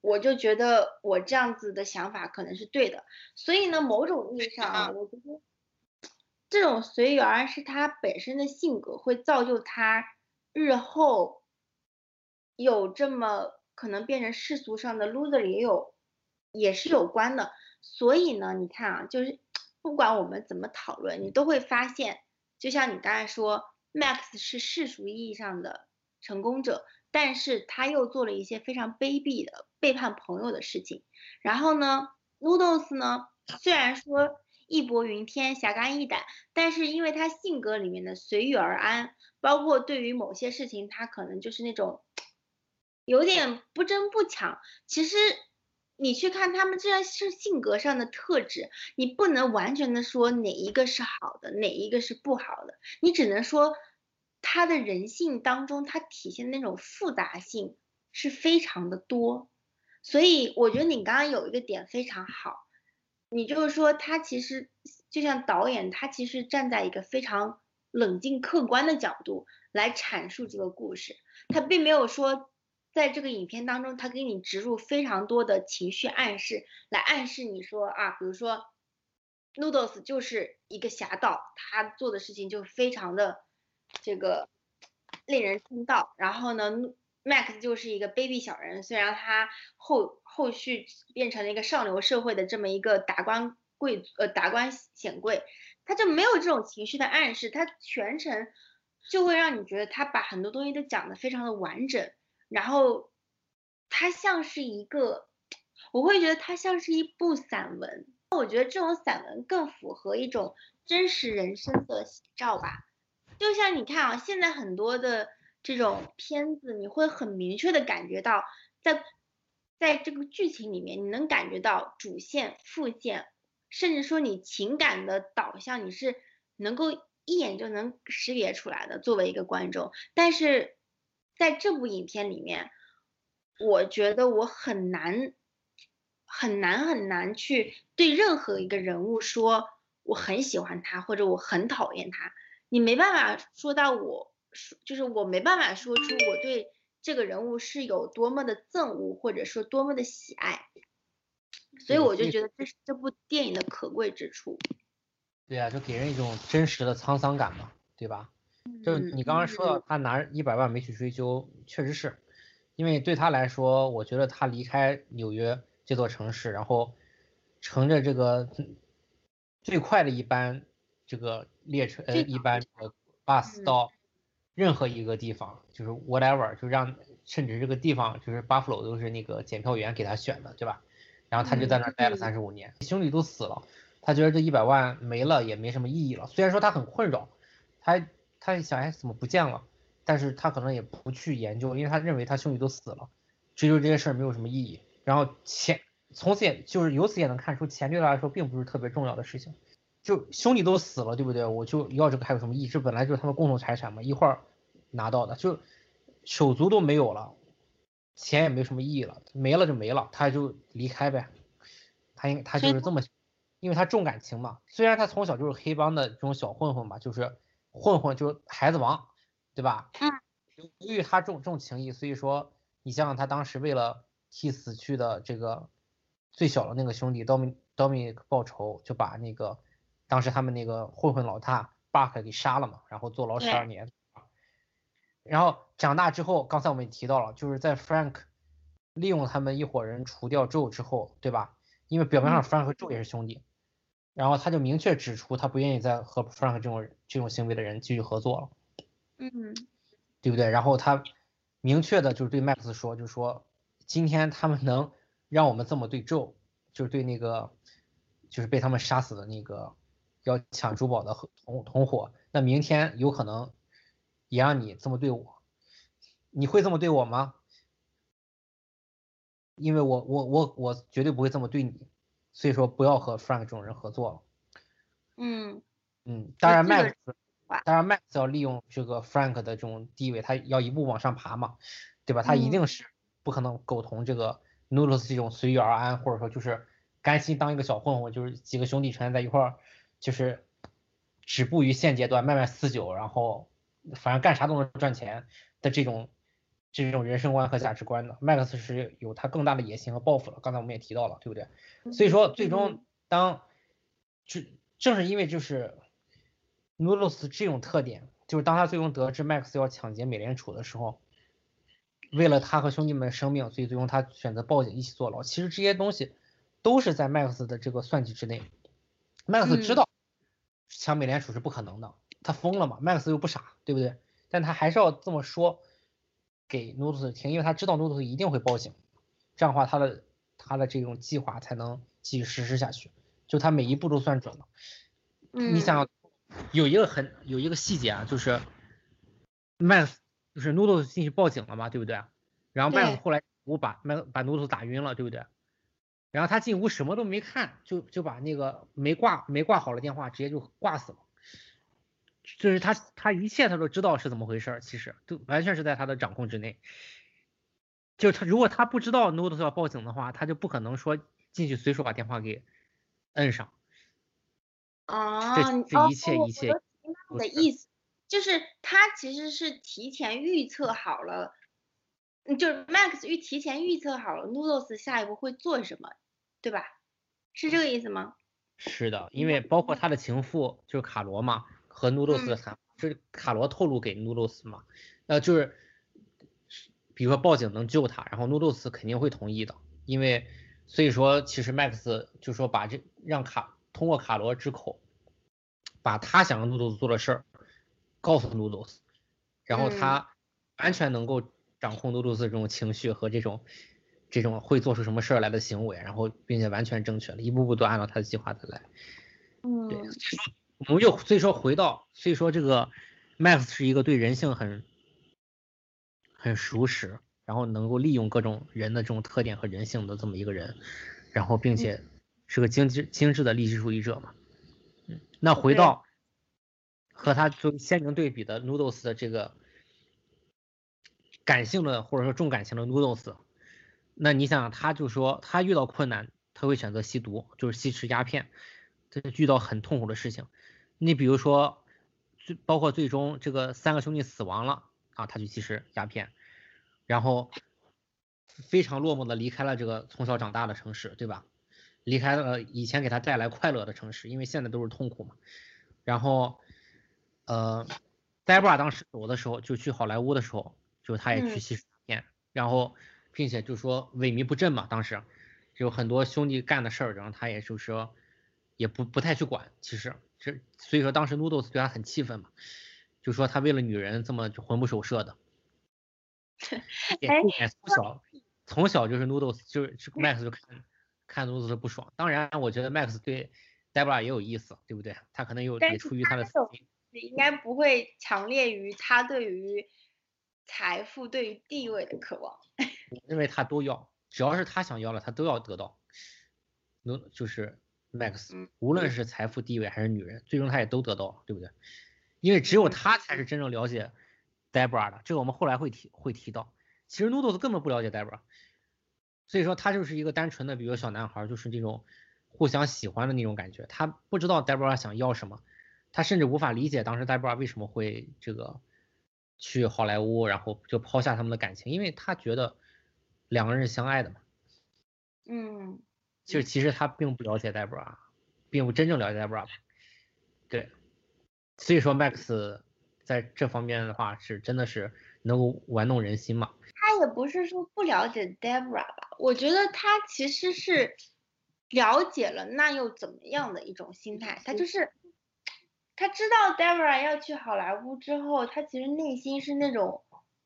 我就觉得我这样子的想法可能是对的。所以呢，某种意义上啊，我觉得这种随遇而安是他本身的性格会造就他。日后有这么可能变成世俗上的 loser 也有，也是有关的。所以呢，你看啊，就是不管我们怎么讨论，你都会发现，就像你刚才说，Max 是世俗意义上的成功者，但是他又做了一些非常卑鄙的背叛朋友的事情。然后呢，Noodles 呢，虽然说。义薄云天，侠肝义胆，但是因为他性格里面的随遇而安，包括对于某些事情，他可能就是那种有点不争不抢。其实你去看他们这样是性格上的特质，你不能完全的说哪一个是好的，哪一个是不好的，你只能说他的人性当中，他体现的那种复杂性是非常的多。所以我觉得你刚刚有一个点非常好。你就是说，他其实就像导演，他其实站在一个非常冷静客观的角度来阐述这个故事，他并没有说在这个影片当中，他给你植入非常多的情绪暗示，来暗示你说啊，比如说，Noodles 就是一个侠盗，他做的事情就非常的这个令人称道，然后呢。Max 就是一个卑鄙小人，虽然他后后续变成了一个上流社会的这么一个达官贵族呃达官显贵，他就没有这种情绪的暗示，他全程就会让你觉得他把很多东西都讲得非常的完整，然后他像是一个，我会觉得他像是一部散文，我觉得这种散文更符合一种真实人生的写照吧，就像你看啊，现在很多的。这种片子你会很明确的感觉到，在在这个剧情里面，你能感觉到主线、副线，甚至说你情感的导向，你是能够一眼就能识别出来的，作为一个观众。但是在这部影片里面，我觉得我很难很难很难去对任何一个人物说我很喜欢他或者我很讨厌他。你没办法说到我说，就是我没办法说出我对这个人物是有多么的憎恶或者说多么的喜爱。所以我就觉得这是这部电影的可贵之处。对呀，就给人一种真实的沧桑感嘛，对吧？就你刚刚说到他拿一百万没去追究，确实是因为对他来说，我觉得他离开纽约这座城市，然后乘着这个最快的一班这个列车呃一班 bus 到任何一个地方，就是 whatever，就让甚至这个地方就是 Buffalo 都是那个检票员给他选的，对吧？然后他就在那儿待了三十五年，兄弟都死了。他觉得这一百万没了也没什么意义了，虽然说他很困扰，他他想哎怎么不见了，但是他可能也不去研究，因为他认为他兄弟都死了，追究这些事儿没有什么意义。然后钱从此也就是由此也能看出钱对他来说并不是特别重要的事情，就兄弟都死了，对不对？我就要这个还有什么意义？这本来就是他们共同财产嘛，一块儿拿到的，就手足都没有了，钱也没什么意义了，没了就没了，他就离开呗，他应他就是这么。因为他重感情嘛，虽然他从小就是黑帮的这种小混混嘛，就是混混，就是孩子王，对吧？嗯。由于他重重情义，所以说你想想他当时为了替死去的这个最小的那个兄弟 Dominic Dominic 报仇，就把那个当时他们那个混混老大 Buck 给杀了嘛，然后坐牢十二年。然后长大之后，刚才我们也提到了，就是在 Frank 利用他们一伙人除掉 Joe 之后，对吧？因为表面上 Frank 和 Joe 也是兄弟。然后他就明确指出，他不愿意再和 Frank 这种这种行为的人继续合作了，嗯，对不对？然后他明确的就是对 Max 说，就是说今天他们能让我们这么对 Joe，就是对那个就是被他们杀死的那个要抢珠宝的同同伙，那明天有可能也让你这么对我，你会这么对我吗？因为我我我我绝对不会这么对你。所以说不要和 Frank 这种人合作了。嗯嗯，当然 Max，当然 Max 要利用这个 Frank 的这种地位，他要一步往上爬嘛，对吧？他一定是不可能苟同这个 Noodles 这种随遇而安，或者说就是甘心当一个小混混，就是几个兄弟成天在一块儿，就是止步于现阶段卖卖私酒，然后反正干啥都能赚钱的这种。这种人生观和价值观的，Max 是有他更大的野心和抱负了。刚才我们也提到了，对不对？所以说，最终当就正是因为就是 Noodles 这种特点，就是当他最终得知 Max 要抢劫美联储的时候，为了他和兄弟们的生命，所以最终他选择报警一起坐牢。其实这些东西都是在 Max 的这个算计之内。Max 知道抢美联储是不可能的，他疯了嘛？Max 又不傻，对不对？但他还是要这么说。给 Noodles 听，因为他知道 Noodles 一定会报警，这样的话他的他的这种计划才能继续实施下去，就他每一步都算准了。嗯。你想有一个很有一个细节啊，就是 Max 就是 Noodles 进去报警了嘛，对不对？然后 Max 后来我把 Max 把 Noodles 打晕了，对不对？然后他进屋什么都没看，就就把那个没挂没挂好的电话直接就挂死了。就是他，他一切他都知道是怎么回事，其实都完全是在他的掌控之内。就是他如果他不知道 Noodles 要报警的话，他就不可能说进去随手把电话给摁上。啊，这这一切一切。我的意思就是他其实是提前预测好了，就是 Max 预提前预测好了 Noodles 下一步会做什么，对吧？是这个意思吗？是的，因为包括他的情妇就是卡罗嘛。和 Noodles 的谈，就是卡罗透露给 Noodles 嘛，呃，就是比如说报警能救他，然后 Noodles 肯定会同意的，因为所以说其实 Max 就说把这让卡通过卡罗之口，把他想让 Noodles 做的事儿告诉 Noodles，然后他完全能够掌控 Noodles 这种情绪和这种这种会做出什么事儿来的行为，然后并且完全正确了，一步步都按照他的计划的来，嗯，对。我们就所以说回到，所以说这个 Max 是一个对人性很很熟识，然后能够利用各种人的这种特点和人性的这么一个人，然后并且是个精致精致的利己主义者嘛。嗯，那回到和他作为鲜明对比的 Noodles 的这个感性的或者说重感情的 Noodles，那你想他就说他遇到困难他会选择吸毒，就是吸食鸦片，这是遇到很痛苦的事情。你比如说最包括最终这个三个兄弟死亡了啊，他去吸食鸦片，然后非常落寞的离开了这个从小长大的城市，对吧？离开了以前给他带来快乐的城市，因为现在都是痛苦嘛。然后，呃，戴布尔当时走的时候，就去好莱坞的时候，就他也去吸食鸦片，然后并且就说萎靡不振嘛。当时有很多兄弟干的事儿，然后他也就是说也不不太去管。其实这所以说当时 Noodles 对他很气愤嘛，就说他为了女人这么魂不守舍的。哎，从小从小就是 Noodles 就是 Max 就看。看东西是不爽，当然，我觉得 Max 对 Debra 也有意思，对不对？他可能有也出于他的私心，应该不会强烈于他对于财富、对于地位的渴望。我认为他都要，只要是他想要了，他都要得到。能就是 Max，无论是财富、地位还是女人，最终他也都得到了，对不对？因为只有他才是真正了解 Debra 的，这个我们后来会提会提到。其实 Noodles 根本不了解 Debra。所以说他就是一个单纯的，比如小男孩，就是那种互相喜欢的那种感觉。他不知道 Debra 想要什么，他甚至无法理解当时 Debra 为什么会这个去好莱坞，然后就抛下他们的感情，因为他觉得两个人是相爱的嘛。嗯，就是其实他并不了解 Debra，并不真正了解 Debra。对，所以说 Max 在这方面的话是真的是能够玩弄人心嘛。他也不是说不了解 Debra 吧，我觉得他其实是了解了，那又怎么样的一种心态？他就是他知道 Debra 要去好莱坞之后，他其实内心是那种，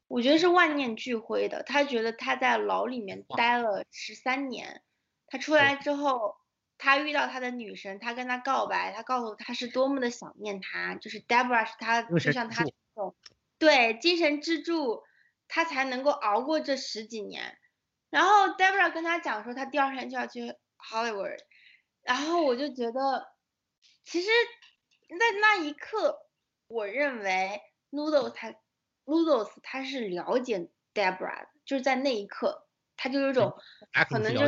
我觉得是万念俱灰的。他觉得他在牢里面待了十三年，他出来之后，他遇到他的女神，他跟他告白，他告诉他是多么的想念他，就是 Debra 是他就像他这种对精神支柱。他才能够熬过这十几年，然后 Debra 跟他讲说他第二天就要去 Hollywood，然后我就觉得，其实，在那一刻，我认为 Noodles 他 Noodles 他是了解 Debra 的，就是在那一刻，他就有种可能就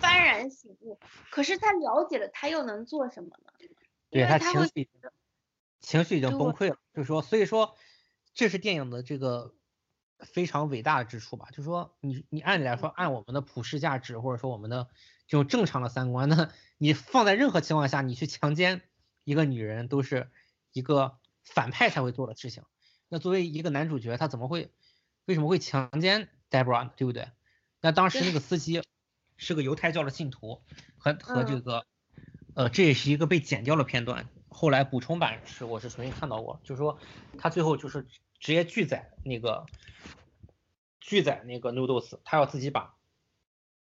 幡然醒悟。可是他了解了，他又能做什么呢？对他情绪情绪已经崩溃了，就是说，所以说这是电影的这个。非常伟大的之处吧，就是说你你按理来说，按我们的普世价值或者说我们的这种正常的三观，那你放在任何情况下，你去强奸一个女人都是一个反派才会做的事情。那作为一个男主角，他怎么会为什么会强奸 Debra 呢对不对？那当时那个司机是个犹太教的信徒，和和这个呃这也是一个被剪掉的片段，后来补充版是我是重新看到过，就是说他最后就是直接拒载那个。拒载那个 Noodles，他要自己把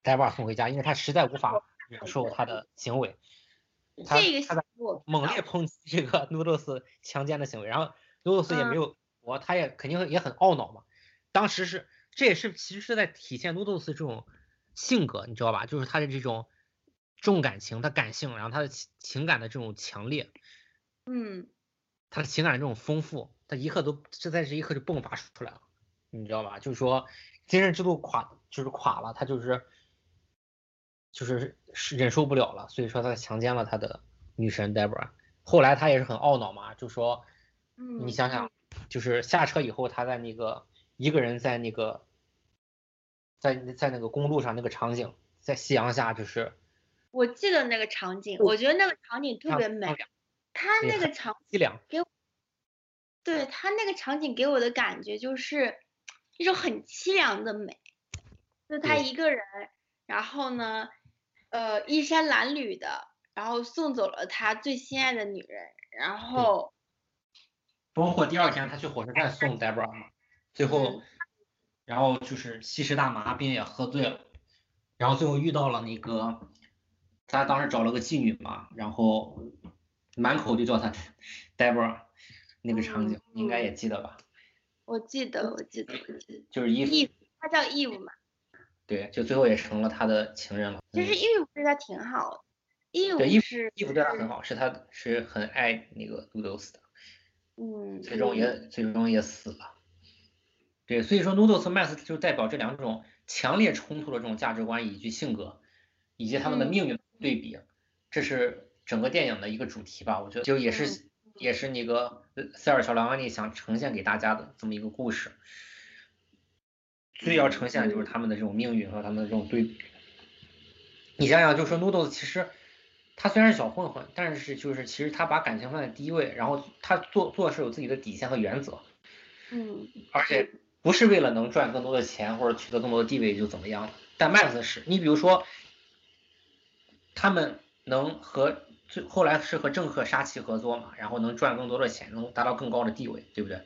Debra 送回家，因为他实在无法忍受他的行为。他他在猛烈抨击这个 Noodles 强奸的行为，然后 Noodles 也没有我，他也肯定也很懊恼嘛。当时是这也是其实是在体现 Noodles 这种性格，你知道吧？就是他的这种重感情，他感性，然后他的情情感的这种强烈，嗯，他的情感的这种丰富，他一刻都这在这一刻就迸发出来了。你知道吧？就是说，精神制度垮，就是垮了，他就是，就是忍受不了了，所以说他强奸了他的女神 Debra。后来他也是很懊恼嘛，就说，你想想，就是下车以后，他在那个一个人在那个，在在那个公路上那个场景，在夕阳下，就是，我记得那个场景，我觉得那个场景特别美，他那个场凄凉，给，对他那个场景给我的感觉就是。一种很凄凉的美，就他一个人，然后呢，呃，衣衫褴褛的，然后送走了他最心爱的女人，然后，包括第二天他去火车站送 Debra 嘛，最后，然后就是吸食大麻，并且喝醉了，然后最后遇到了那个，他当时找了个妓女嘛，然后满口就叫他 Debra，那个场景应该也记得吧？我记得，我记得，我记得，就是 Eve，，他叫 Eve 嘛，对，就最后也成了他的情人了。其实 Eve 对他挺好的，Eve 是 Eve 对他很好，是他是很爱那个 Noodles 的，嗯，最终也最终也死了。对，所以说 Noodles 和 Max 就代表这两种强烈冲突的这种价值观以及性格，以及他们的命运对比，这是整个电影的一个主题吧？我觉得就也是也是那个塞尔乔梁安妮想呈现给大家的这么一个故事。最要呈现的就是他们的这种命运和他们的这种对比。你想想，就说 Noodles 其实他虽然是小混混，但是就是其实他把感情放在第一位，然后他做做事有自己的底线和原则。嗯，而且。不是为了能赚更多的钱或者取得更多的地位就怎么样但 Max 是你比如说，他们能和最后来是和政客沙奇合作嘛，然后能赚更多的钱，能达到更高的地位，对不对？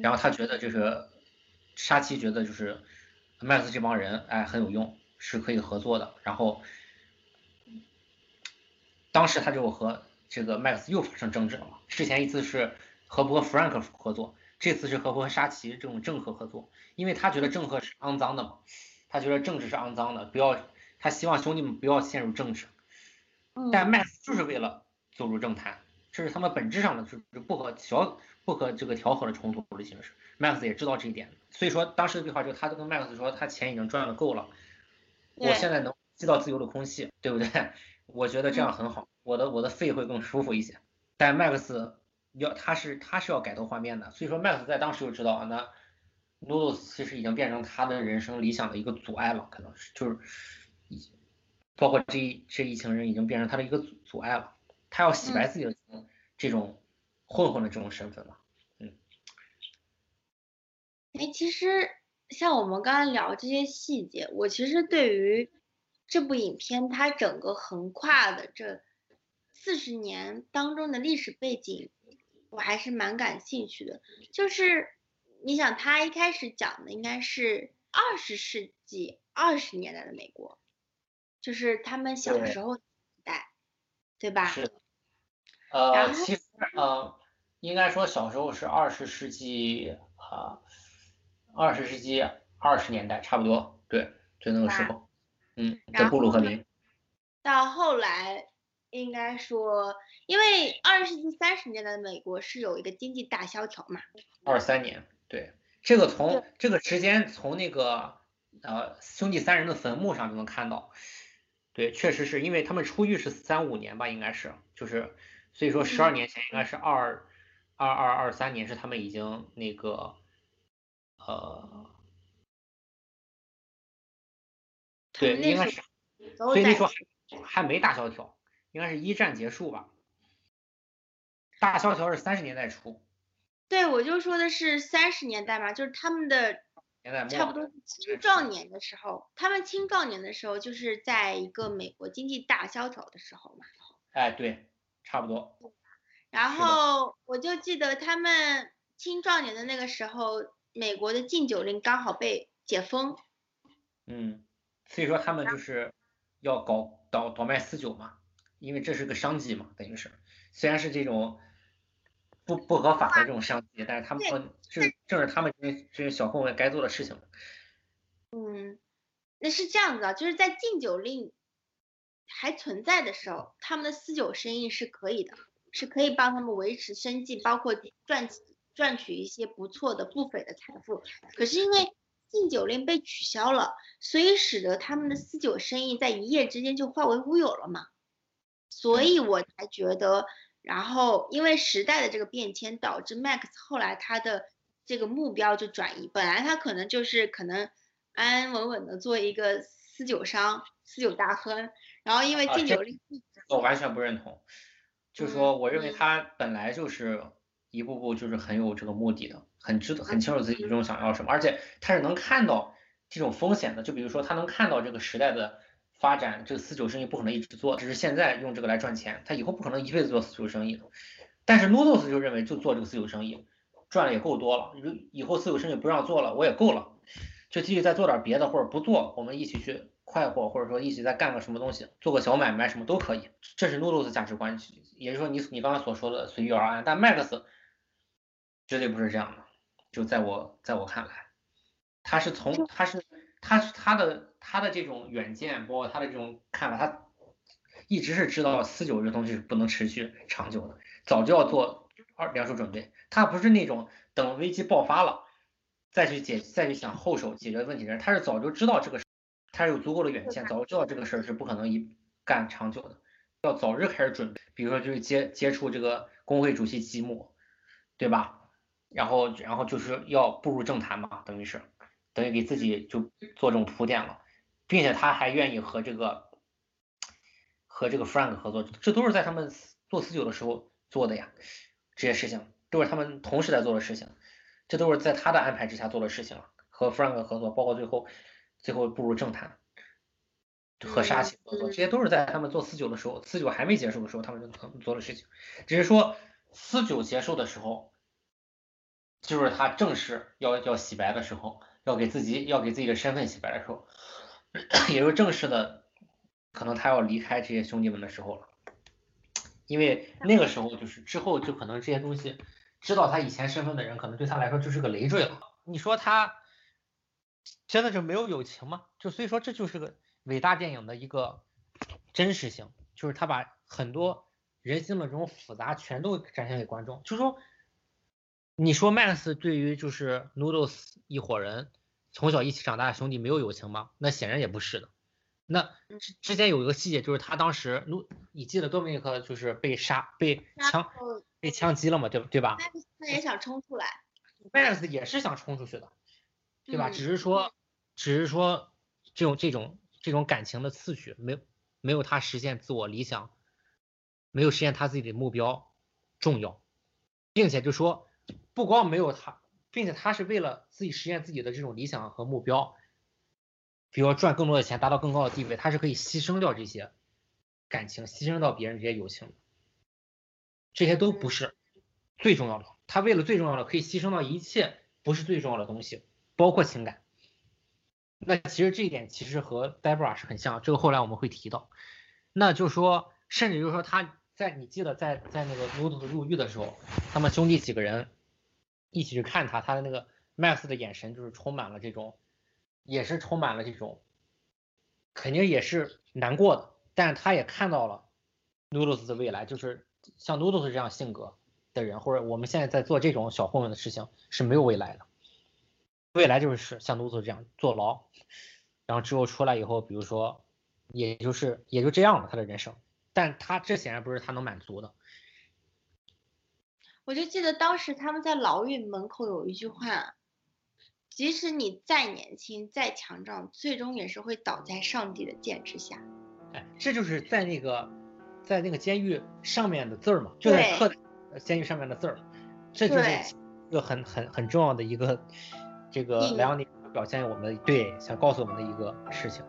然后他觉得就是沙奇觉得就是 Max 这帮人哎很有用，是可以合作的。然后当时他就和这个 Max 又发生争执了嘛，之前一次是和不和 Frank 合作。这次是和和沙奇这种政和合作，因为他觉得政和是肮脏的嘛，他觉得政治是肮脏的，不要他希望兄弟们不要陷入政治。但 Max 就是为了走入政坛，这是他们本质上的就是不可调不可这个调和的冲突的形式。Max 也知道这一点，所以说当时的对话就是他就跟 Max 说，他钱已经赚的够了，我现在能吸到自由的空气，对不对？我觉得这样很好，我的我的肺会更舒服一些。但 Max。要他是他是要改头换面的，所以说 Max 在当时就知道啊，那 Noodles 其实已经变成他的人生理想的一个阻碍了，可能是就是已包括这一这一群人已经变成他的一个阻阻碍了，他要洗白自己的这种混混的这种身份了，嗯。哎，其实像我们刚才聊这些细节，我其实对于这部影片它整个横跨的这四十年当中的历史背景。我还是蛮感兴趣的，就是你想他一开始讲的应该是二十世纪二十年代的美国，就是他们小时候代，对吧？是。呃，其实呃，应该说小时候是二十世纪啊，二十世纪二十年代差不多，对，就那个时候，嗯，在布鲁克林。到后来。应该说，因为二十世纪三十年代的美国是有一个经济大萧条嘛。二三年，对，这个从这个时间从那个呃兄弟三人的坟墓上就能看到，对，确实是因为他们出狱是三五年吧，应该是，就是所以说十二年前应该是二二二二三年是他们已经那个呃，对，应该是，所以那时候还还没大萧条。应该是一战结束吧，大萧条是三十年代初。对，我就说的是三十年代嘛，就是他们的差不多青壮年的时候，他们青壮年的时候就是在一个美国经济大萧条的时候嘛。哎，对，差不多。然后我就记得他们青壮年的那个时候，美国的禁酒令刚好被解封。嗯，所以说他们就是要搞倒倒卖私酒嘛。因为这是个商机嘛，等于是，虽然是这种不不合法的这种商机，但是他们这正是他们这些这些小混混该做的事情。嗯，那是这样子啊，就是在禁酒令还存在的时候，他们的私酒生意是可以的，是可以帮他们维持生计，包括赚赚取一些不错的不菲的财富。可是因为禁酒令被取消了，所以使得他们的私酒生意在一夜之间就化为乌有了嘛。所以我才觉得，然后因为时代的这个变迁，导致 Max 后来他的这个目标就转移。本来他可能就是可能安安稳稳的做一个私酒商、私酒大亨，然后因为禁酒令，我完全不认同。就说我认为他本来就是一步步就是很有这个目的的，很知很清楚自己最终想要什么，而且他是能看到这种风险的。就比如说他能看到这个时代的。发展这个私酒生意不可能一直做，只是现在用这个来赚钱，他以后不可能一辈子做私酒生意的。但是 Noodles 就认为就做这个私酒生意，赚的也够多了，以后私酒生意不让做了，我也够了，就继续再做点别的或者不做，我们一起去快活，或者说一起再干个什么东西，做个小买卖什么都可以。这是 Noodles 价值观，也就是说你你刚才所说的随遇而安。但 Max 绝对不是这样的，就在我在我看来，他是从他是他是他的。他的这种远见，包括他的这种看法，他一直是知道私酒这东西是不能持续长久的，早就要做二两手准备。他不是那种等危机爆发了再去解再去想后手解决问题的人，他是早就知道这个，他有足够的远见，早就知道这个事儿是不可能一干长久的，要早日开始准备，比如说就是接接触这个工会主席吉姆，对吧？然后然后就是要步入政坛嘛，等于是等于给自己就做这种铺垫了，并且他还愿意和这个和这个 Frank 合作，这都是在他们做四九的时候做的呀，这些事情都是他们同时在做的事情，这都是在他的安排之下做的事情，和 Frank 合作，包括最后最后步入政坛，和沙奇合作，这些都是在他们做四九的时候，四九还没结束的时候他们就做的事情，只是说四九结束的时候。就是他正式要要洗白的时候，要给自己要给自己的身份洗白的时候，也就正式的，可能他要离开这些兄弟们的时候了。因为那个时候就是之后就可能这些东西，知道他以前身份的人，可能对他来说就是个累赘了。你说他真的就没有友情吗？就所以说这就是个伟大电影的一个真实性，就是他把很多人性的这种复杂全都展现给观众，就是说。你说 Max 对于就是 Noodles 一伙人从小一起长大的兄弟没有友情吗？那显然也不是的。那之之前有一个细节，就是他当时，你记得多米尼克就是被杀、被枪、被枪击了嘛？对对吧？Max 他也想冲出来，Max 也是想冲出去的，对吧？只是说，只是说这种这种这种感情的次序没没有他实现自我理想，没有实现他自己的目标重要，并且就说。不光没有他，并且他是为了自己实现自己的这种理想和目标，比如赚更多的钱，达到更高的地位，他是可以牺牲掉这些感情，牺牲到别人这些友情，这些都不是最重要的。他为了最重要的，可以牺牲到一切不是最重要的东西，包括情感。那其实这一点其实和 Debra 是很像，这个后来我们会提到。那就是说，甚至就是说他。在你记得在在那个 Noodles 入狱的时候，他们兄弟几个人一起去看他，他的那个 Max 的眼神就是充满了这种，也是充满了这种，肯定也是难过的，但是他也看到了 Noodles 的未来，就是像 Noodles 这样性格的人，或者我们现在在做这种小混混的事情是没有未来的，未来就是像 Noodles 这样坐牢，然后之后出来以后，比如说也就是也就这样了，他的人生。但他这显然不是他能满足的。我就记得当时他们在牢狱门口有一句话：“即使你再年轻、再强壮，最终也是会倒在上帝的剑之下。”哎，这就是在那个在那个监狱上面的字儿嘛，就在刻监狱上面的字儿，这就是一个很很很重要的一个这个莱昂尼表现我们对想告诉我们的一个事情。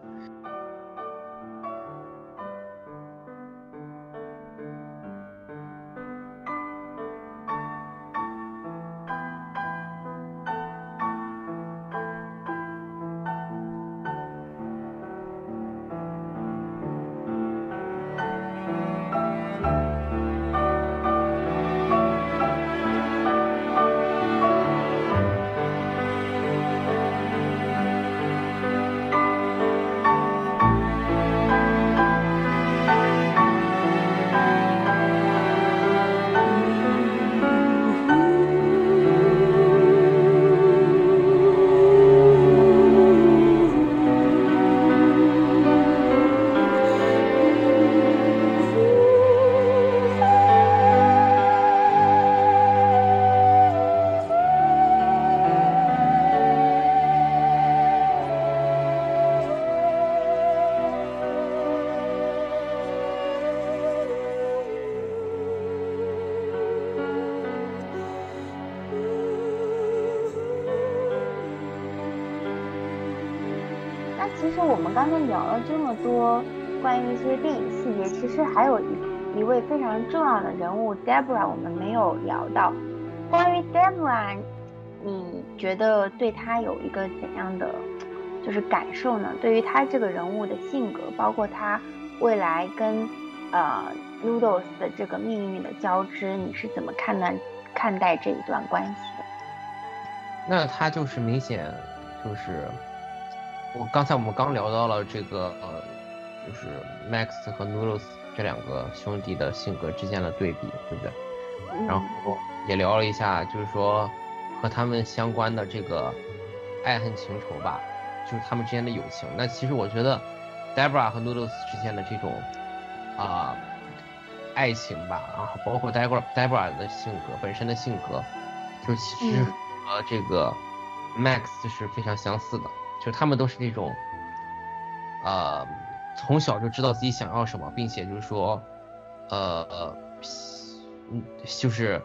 他有一个怎样的就是感受呢？对于他这个人物的性格，包括他未来跟呃 Noodles 的这个命运的交织，你是怎么看待看待这一段关系的？那他就是明显就是我刚才我们刚聊到了这个呃，就是 Max 和 Noodles。这两个兄弟的性格之间的对比，对不对？然后也聊了一下，就是说和他们相关的这个爱恨情仇吧，就是他们之间的友情。那其实我觉得 Debra 和 Noodles 之间的这种啊爱情吧，然后包括 Debra Debra 的性格本身的性格，就其实和这个 Max 是非常相似的，就他们都是那种呃从小就知道自己想要什么，并且就是说呃。嗯，就是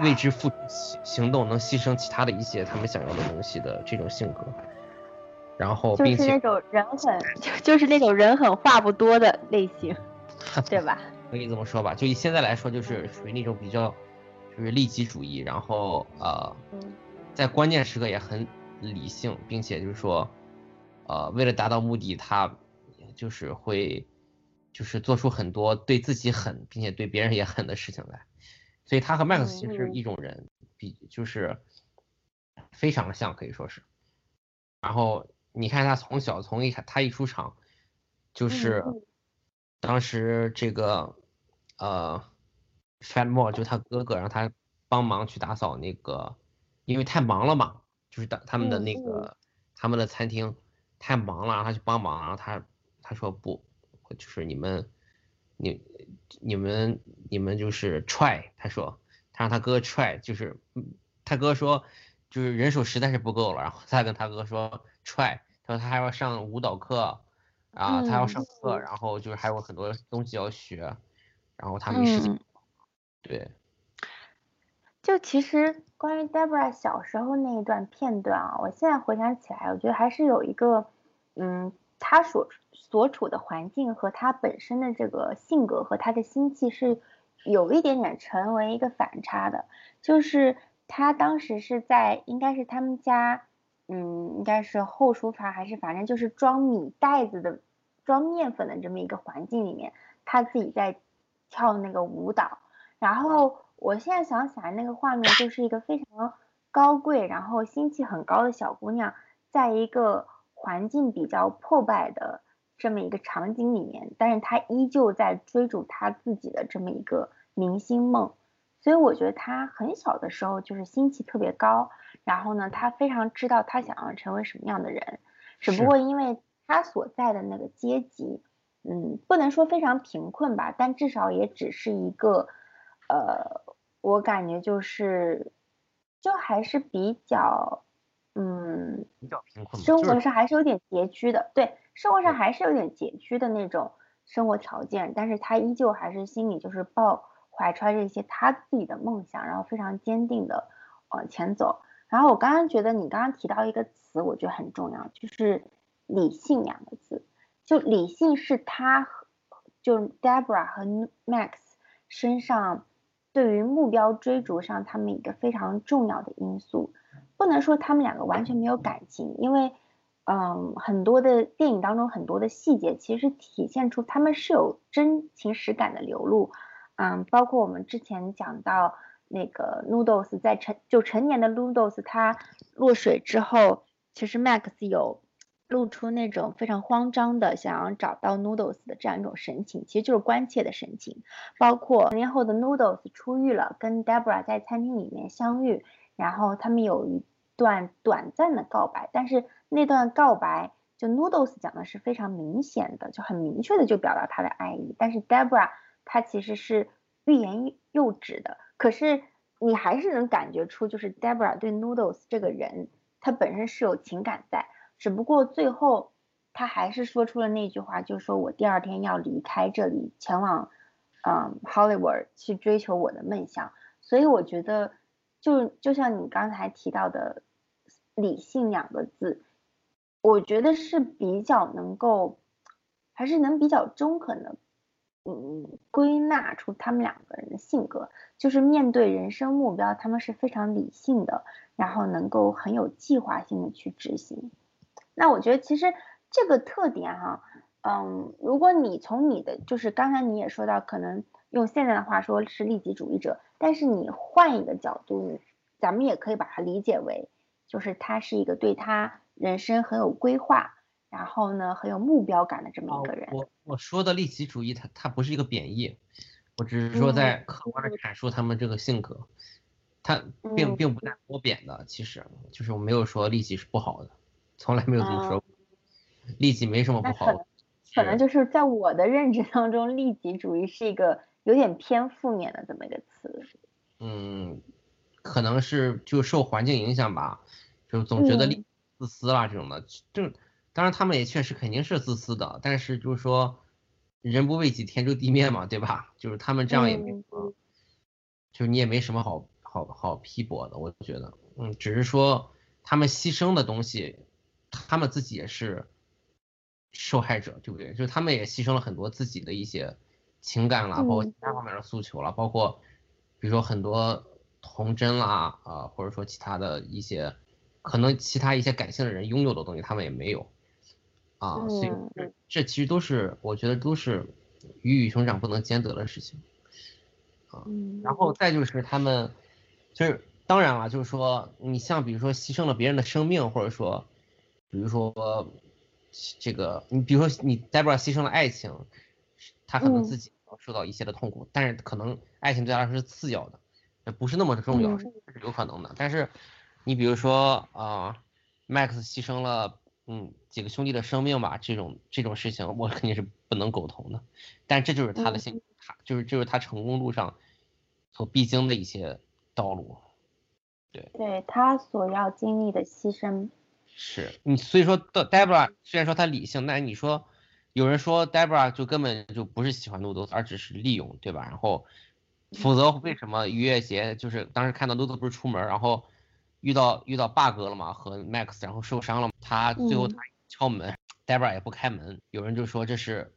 为之付行行动，能牺牲其他的一些他们想要的东西的这种性格，然后并且 就是那种人狠，就就是那种人狠话不多的类型，对吧？可以这么说吧，就以现在来说，就是属于那种比较就是利己主义，然后呃，在关键时刻也很理性，并且就是说呃，为了达到目的，他就是会。就是做出很多对自己狠，并且对别人也狠的事情来，所以他和 Max 其实是一种人，比就是非常的像，可以说是。然后你看他从小从一他一出场，就是当时这个呃 f a t m o r e 就他哥哥让他帮忙去打扫那个，因为太忙了嘛，就是打他们的那个他们的餐厅太忙了，让他去帮忙，然后他他说不。就是你们，你你们你们就是 try，他说他让他哥 try，就是他哥说就是人手实在是不够了，然后再跟他哥说 try，他说他还要上舞蹈课啊，他要上课，然后就是还有很多东西要学，然后他没时间。对，就其实关于 Debra 小时候那一段片段啊，我现在回想起来，我觉得还是有一个嗯。他所所处的环境和他本身的这个性格和他的心气是有一点点成为一个反差的，就是他当时是在应该是他们家，嗯，应该是后厨房还是反正就是装米袋子的、装面粉的这么一个环境里面，他自己在跳那个舞蹈。然后我现在想起来那个画面，就是一个非常高贵，然后心气很高的小姑娘，在一个。环境比较破败的这么一个场景里面，但是他依旧在追逐他自己的这么一个明星梦，所以我觉得他很小的时候就是心气特别高，然后呢，他非常知道他想要成为什么样的人，只不过因为他所在的那个阶级，嗯，不能说非常贫困吧，但至少也只是一个，呃，我感觉就是，就还是比较。嗯，比较贫困，生活上还是有点拮据的。对，生活上还是有点拮据的那种生活条件，但是他依旧还是心里就是抱怀揣着一些他自己的梦想，然后非常坚定的往前走。然后我刚刚觉得你刚刚提到一个词，我觉得很重要，就是理性两个字。就理性是他和就 Debra 和 Max 身上对于目标追逐上他们一个非常重要的因素。不能说他们两个完全没有感情，因为，嗯，很多的电影当中很多的细节其实体现出他们是有真情实感的流露，嗯，包括我们之前讲到那个 Noodles 在成就成年的 Noodles 他落水之后，其实 Max 有露出那种非常慌张的想要找到 Noodles 的这样一种神情，其实就是关切的神情，包括成年后的 Noodles 出狱了，跟 Debra 在餐厅里面相遇，然后他们有一。段短暂的告白，但是那段告白就 Noodles 讲的是非常明显的，就很明确的就表达他的爱意。但是 Debra 他其实是欲言又止的，可是你还是能感觉出，就是 Debra 对 Noodles 这个人，他本身是有情感在，只不过最后他还是说出了那句话，就说我第二天要离开这里，前往嗯 Hollywood 去追求我的梦想。所以我觉得。就就像你刚才提到的“理性”两个字，我觉得是比较能够，还是能比较中肯的，嗯，归纳出他们两个人的性格，就是面对人生目标，他们是非常理性的，然后能够很有计划性的去执行。那我觉得其实这个特点哈，嗯，如果你从你的就是刚才你也说到，可能用现在的话说是利己主义者。但是你换一个角度，咱们也可以把它理解为，就是他是一个对他人生很有规划，然后呢很有目标感的这么一个人。我我说的利己主义，它它不是一个贬义，我只是说在客观的阐述他们这个性格，他并并不带褒贬的，其实就是我没有说利己是不好的，从来没有这么说过，利己没什么不好的。可能就是在我的认知当中，利己主义是一个有点偏负面的这么一个词。嗯，可能是就受环境影响吧，就总觉得自私啦这种的，就当然他们也确实肯定是自私的，但是就是说。人不为己，天诛地灭嘛，对吧？就是他们这样也没什么，就你也没什么好好好批驳的，我觉得，嗯，只是说他们牺牲的东西，他们自己也是受害者，对不对？就是他们也牺牲了很多自己的一些情感啦，包括其他方面的诉求啦，包括比如说很多童真啦，啊，或者说其他的一些可能其他一些感性的人拥有的东西，他们也没有。啊，所以这这其实都是我觉得都是鱼与熊掌不能兼得的事情啊。然后再就是他们，就是当然了，就是说你像比如说牺牲了别人的生命，或者说比如说这个你比如说你 Debra 牺牲了爱情，他可能自己受到一些的痛苦，但是可能爱情对他来说是次要的，也不是那么的重要，是有可能的。但是你比如说啊，Max 牺牲了。嗯，几个兄弟的生命吧，这种这种事情我肯定是不能苟同的，但这就是他的性，他就是就是他成功路上所必经的一些道路，对，对他所要经历的牺牲，是你所以说，Debra 虽然说他理性，但你说有人说 Debra 就根本就不是喜欢 Noodles，而只是利用，对吧？然后否则为什么逾越节就是当时看到 Noodles 不是出门，然后。遇到遇到 bug 了嘛？和 Max 然后受伤了，他最后他敲门，Debra 也不开门。有人就说这是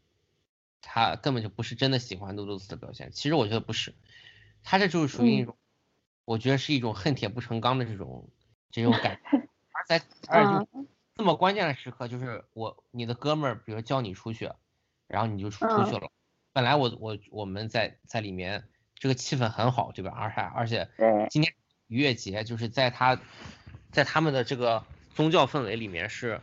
他根本就不是真的喜欢 Noodles 的表现。其实我觉得不是，他这就是属于一种，我觉得是一种恨铁不成钢的这种这种感觉。而在而且就这么关键的时刻，就是我你的哥们儿，比如叫你出去，然后你就出出去了。本来我我我们在在里面这个气氛很好，对吧？而且而且今天。逾越节就是在他，在他们的这个宗教氛围里面，是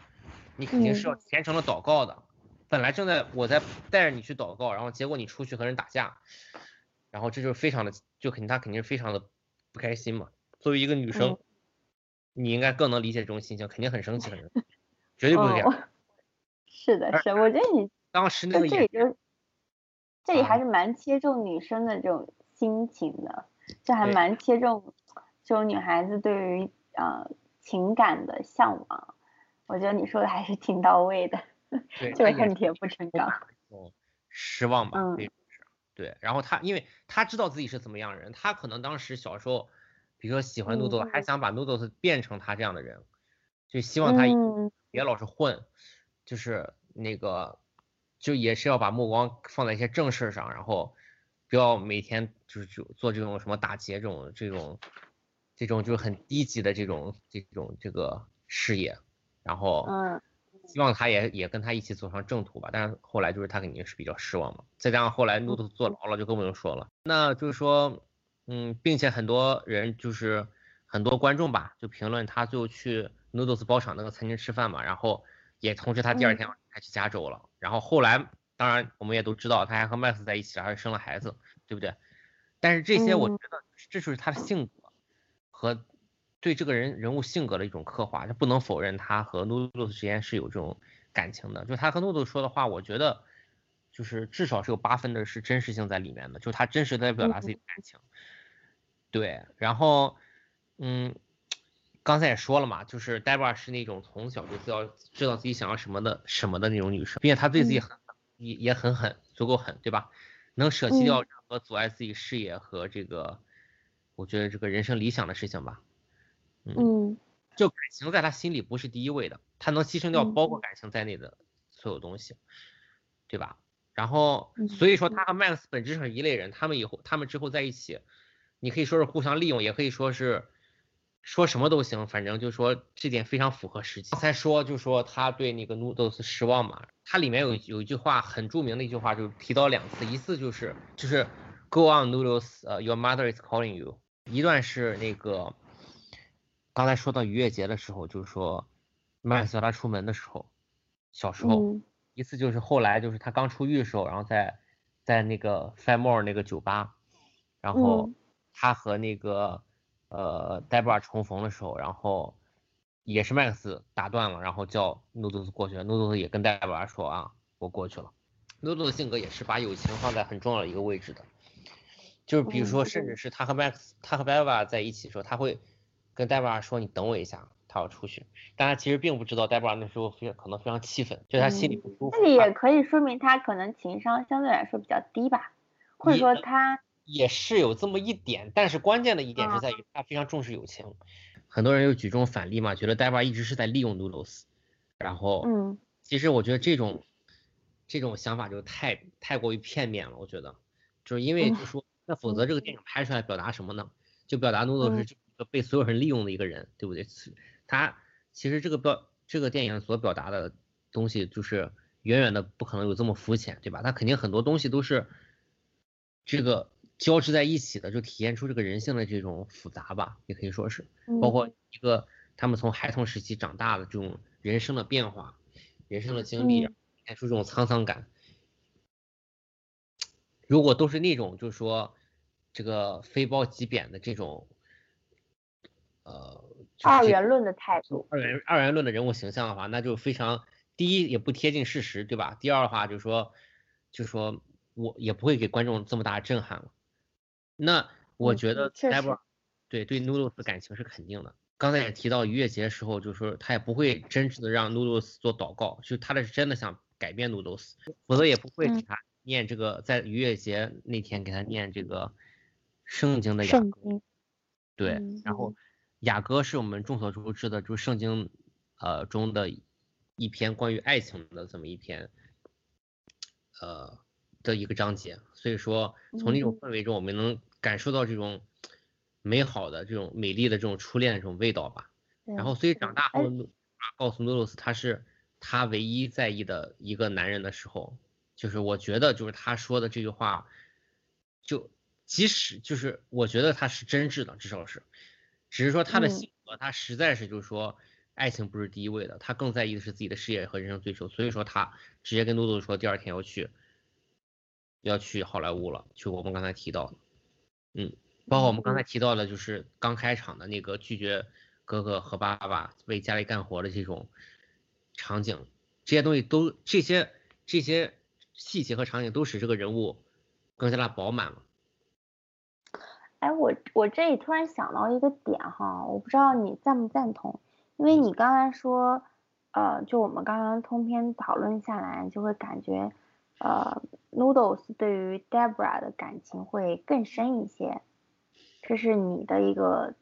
你肯定是要虔诚的祷告的。本来正在我在带着你去祷告，然后结果你出去和人打架，然后这就非常的，就肯定他肯定是非常的不开心嘛。作为一个女生，你应该更能理解这种心情，肯定很生气，很生气，绝对不会这样。是的，是，我觉得你当时那个这里就这里还是蛮切中女生的这种心情的，这还蛮切中。这种女孩子对于呃情感的向往，我觉得你说的还是挺到位的，就是恨铁不成钢。哦，失望吧，嗯，对。然后他，因为他知道自己是怎么样的人，他可能当时小时候，比如说喜欢 Noodles，还想把 Noodles 变成他这样的人，就希望他别老是混，就是那个，就也是要把目光放在一些正事上，然后不要每天就是就做这种什么打劫这种这种。这种就是很低级的这种这种这个事业，然后嗯，希望他也也跟他一起走上正途吧。但是后来就是他肯定是比较失望嘛。再加上后来 Noodles 坐牢了，就更不用说了。那就是说，嗯，并且很多人就是很多观众吧，就评论他最后去 Noodles 包场那个餐厅吃饭嘛，然后也同时他第二天还去加州了。然后后来当然我们也都知道，他还和 Max 在一起，还生了孩子，对不对？但是这些我觉得这就是他的性格。和对这个人人物性格的一种刻画，就不能否认他和 Noodles 之间是有这种感情的。就他和 Noodles 说的话，我觉得就是至少是有八分的是真实性在里面的，就他真实在表达自己的感情。对，然后嗯，刚才也说了嘛，就是 Debra 是那种从小就知道知道自己想要什么的什么的那种女生，并且她对自己很也也很狠，足够狠，对吧？能舍弃掉任何阻碍自己事业和这个。我觉得这个人生理想的事情吧，嗯，就感情在他心里不是第一位的，他能牺牲掉包括感情在内的所有东西，对吧？然后所以说他和 Max 本质上是一类人，他们以后他们之后在一起，你可以说是互相利用，也可以说是说什么都行，反正就说这点非常符合实际。刚才说就说他对那个 Noodles 失望嘛，他里面有有一句话很著名的一句话，就提到两次，一次就是就是 Go on Noodles，呃，Your mother is calling you。一段是那个刚才说到逾越节的时候，就是说麦斯他出门的时候，小时候一次就是后来就是他刚出狱的时候，然后在在在那个 Five More 那个酒吧，然后嗯。他和那个呃 Debra 重逢的时候，然后也是 Max 打断了，然后叫 Noodles 过去了，Noodles 也跟 Debra 说啊，我过去了。Noodles 的性格也是把友情放在很重要的一个位置的，就是比如说，嗯甚至是他和 Max 他和 Debra 在一起的时候，他会跟 Debra 说你等我一下，他要出去，但他其实并不知道 Debra 那时候非可能非常气愤，就是他心里不舒服。这里他也可以说明他可能情商相对来说比较低吧，或者说他也是有这么一点，但是关键的一点是在于他非常重视友情。很多人又举这种反例嘛，觉得 Debra 一直是在利用 Noodles，然后嗯。其实我觉得这种这种想法就太太过于片面了，我觉得。就是因为嗯。就说那否则这个电影拍出来表达什么呢？就表达 Noodles 嗯是被所有人利用的一个人，对不对？他其实这个表这个电影所表达的东西就是远远的不可能有这么肤浅，对吧？他肯定很多东西都是这个交织在一起的，就体现出这个人性的这种复杂吧，也可以说是。包括嗯一个他们从孩童时期长大的这种人生的变化、人生的经历，嗯体现出这种沧桑感。如果都是那种就是说这个非褒即贬的这种，呃，就是二元论的态度，二元二元论的人物形象的话，那就非常第一也不贴近事实，对吧？第二的话就是说，就说我也不会给观众这么大的震撼了。那我嗯觉得对对 Noodles 的感情是肯定的。刚才也提到逾越节的时候，就是说他也不会真实的让 Noodles 做祷告，就他的是真的想改变 Noodles，否则也不会给嗯他念这个在逾越节那天给他念这个圣经的雅歌。对，嗯然后雅歌是我们众所周知的，就是圣经呃中的一篇关于爱情的这么一篇呃的一个章节，所以说从那种嗯氛围中，我们能感受到这种美好的这种美丽的这种初恋的这种味道吧。然后所以长大哎后，努告诉诺鲁斯他是他唯一在意的一个男人的时候，就是我觉得就是他说的这句话，就即使就是我觉得他是真挚的，至少是，只是说他的嗯性格他实在是就是说爱情不是第一位的，他更在意的是自己的事业和人生追求，所以说他直接跟诺洛斯说第二天要去要去好莱坞了，就我们刚才提到的，嗯。包括我们刚才提到的，就是刚开场的那个拒绝哥哥和爸爸为家里干活的这种场景，这些东西都这些这些细节和场景都使这个人物更加的饱满了。哎，我我这里突然想到一个点哈，我不知道你赞不赞同，因为你刚才说，呃，就我们刚刚通篇讨论下来，就会感觉，呃，Noodles 对于 Debra 的感情会更深一些，这是你的一个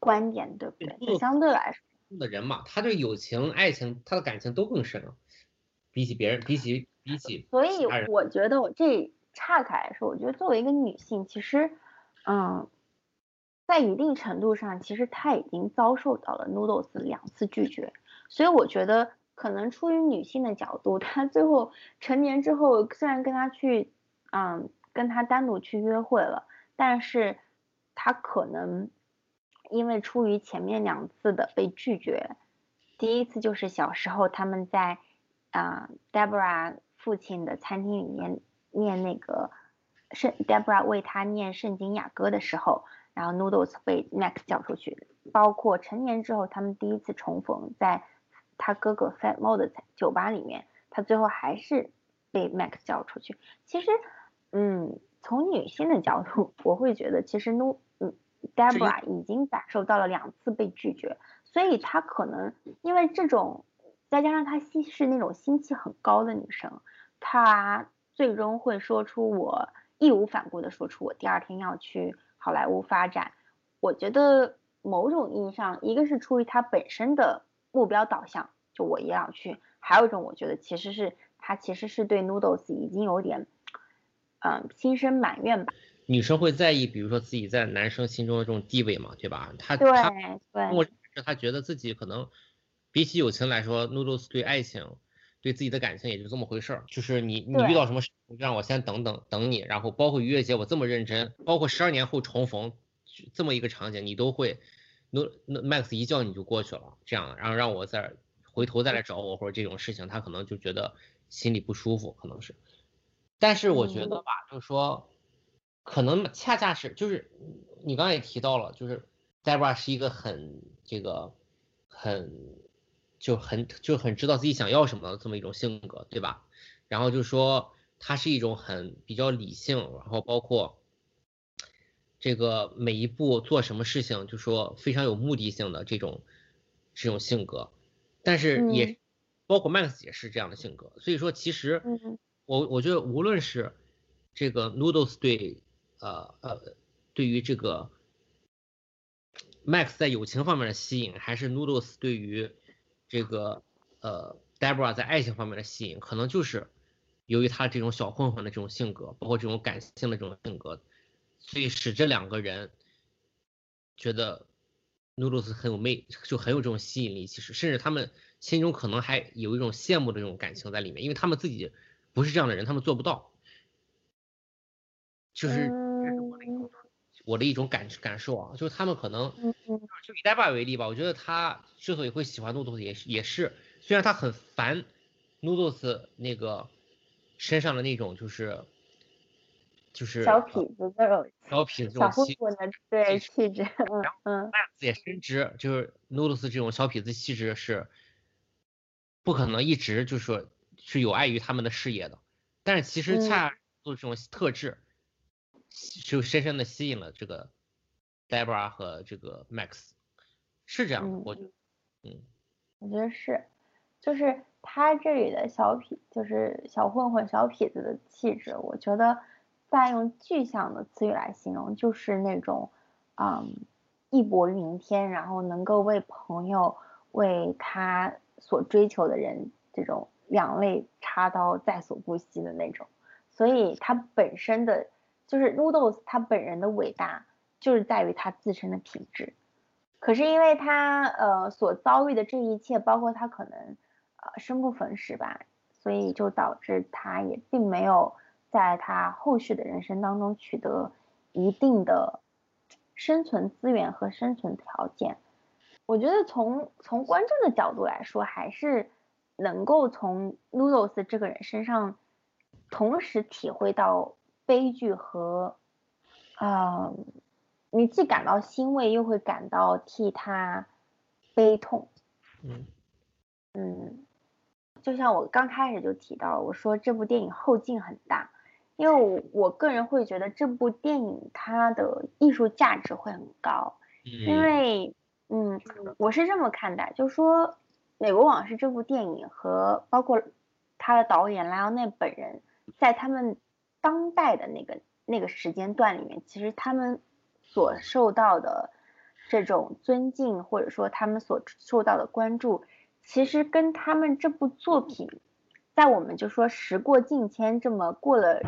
观点，对不对？就相对来说，的人嘛，他对友情、爱情，他的感情都更深了，比起别人，比起比起所以我觉得我这岔开来说，我觉得作为一个女性，其实，嗯，在一定程度上，其实她已经遭受到了 Noodles 两次拒绝，所以我觉得可能出于女性的角度，她最后成年之后，虽然跟他去，嗯，跟他单独去约会了，但是她可能因为出于前面两次的被拒绝，第一次就是小时候他们在啊、Deborah 父亲的餐厅里面念那个圣 Debra 为他念圣经雅歌的时候，然后 Noodles 被 Max 叫出去，包括成年之后他们第一次重逢，在他哥哥 Fat Mo 的酒吧里面，他最后还是被 Max 叫出去。其实，嗯，从女性的角度，我会觉得其实 No 嗯 Debra 已经感受到了两次被拒绝，所以她可能因为这种，再加上她心是那种心气很高的女生，她最终会说出我义无反顾的说出我第二天要去好莱坞发展。我觉得某种意义上，一个是出于他本身的目标导向，就我也要去；还有一种，我觉得其实是他其实是对 Noodles 已经有点，嗯，心生埋怨吧。女生会在意，比如说自己在男生心中的这种地位嘛，对吧？她对她觉得自己可能比起友情来说，Noodles 对爱情、对自己的感情也就这么回事儿。就是你你遇到什么事让我先等等等你，然后包括逾越节我这么认真，包括十二年后重逢这么一个场景，你都会，No 那 Max 一叫你就过去了，这样，然后让我再回头再来找我或者这种事情，他可能就觉得心里不舒服，可能是。但是我觉得吧，就是说，可能恰恰是就是你刚才也提到了，就是 Debra 是一个很这个很就很就很知道自己想要什么的这么一种性格，对吧？然后就说他是一种很比较理性，然后包括这个每一步做什么事情，就说非常有目的性的这种这种性格，但是也包括 Max 也是这样的性格，所以说其实。我我觉得无论是这个 Noodles 对呃呃对于这个 Max 在友情方面的吸引，还是 Noodles 对于这个呃 Debra 在爱情方面的吸引，可能就是由于他这种小混混的这种性格，包括这种感性的这种性格，所以使这两个人觉得 Noodles 很有魅，就很有这种吸引力。其实，甚至他们心中可能还有一种羡慕的这种感情在里面，因为他们自己。不是这样的人，他们做不到，就是我的一种感感受啊，就是他们可能，就以戴爸为例吧，我觉得他之所以会喜欢 Noodles，也是也是，虽然他很烦 Noodles 那个身上的那种就是就是小痞子这种小痞子这种对气质，嗯嗯，也深知就是 Noodles 这种小痞子气质是不可能一直就是说。是有碍于他们的事业的，但是其实恰做这种特质，就深深的吸引了这个 Debra 和这个 Max，是这样的，我觉得，嗯，我觉得是，就是他这里的小痞，就是小混混、小痞子的气质，我觉得再用具象的词语来形容，就是那种，嗯，义薄云天，然后能够为朋友、为他所追求的人这种。两肋插刀在所不惜的那种，所以他本身的就是 Noodles，他本人的伟大就是在于他自身的品质。可是因为他呃所遭遇的这一切，包括他可能呃生不逢时吧，所以就导致他也并没有在他后续的人生当中取得一定的生存资源和生存条件。我觉得从从观众的角度来说，还是。能够从 Noodles 这个人身上同时体会到悲剧和，啊，你既感到欣慰，又会感到替他悲痛。嗯嗯，就像我刚开始就提到，我说这部电影后劲很大，因为我我个人会觉得这部电影它的艺术价值会很高，因为嗯，我是这么看待，就是说。《美国往事》这部电影和包括他的导演莱昂内本人，在他们当代的那个那个时间段里面，其实他们所受到的这种尊敬，或者说他们所受到的关注，其实跟他们这部作品，在我们就说时过境迁，这么过了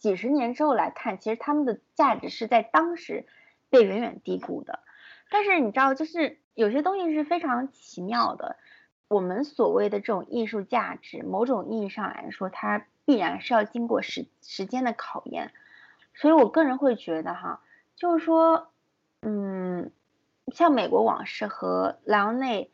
几十年之后来看，其实他们的价值是在当时被远远低估的。但是你知道，就是有些东西是非常奇妙的。我们所谓的这种艺术价值，某种意义上来说，它必然是要经过时时间的考验。所以我个人会觉得哈，就是说，嗯，像《美国往事》和莱昂内，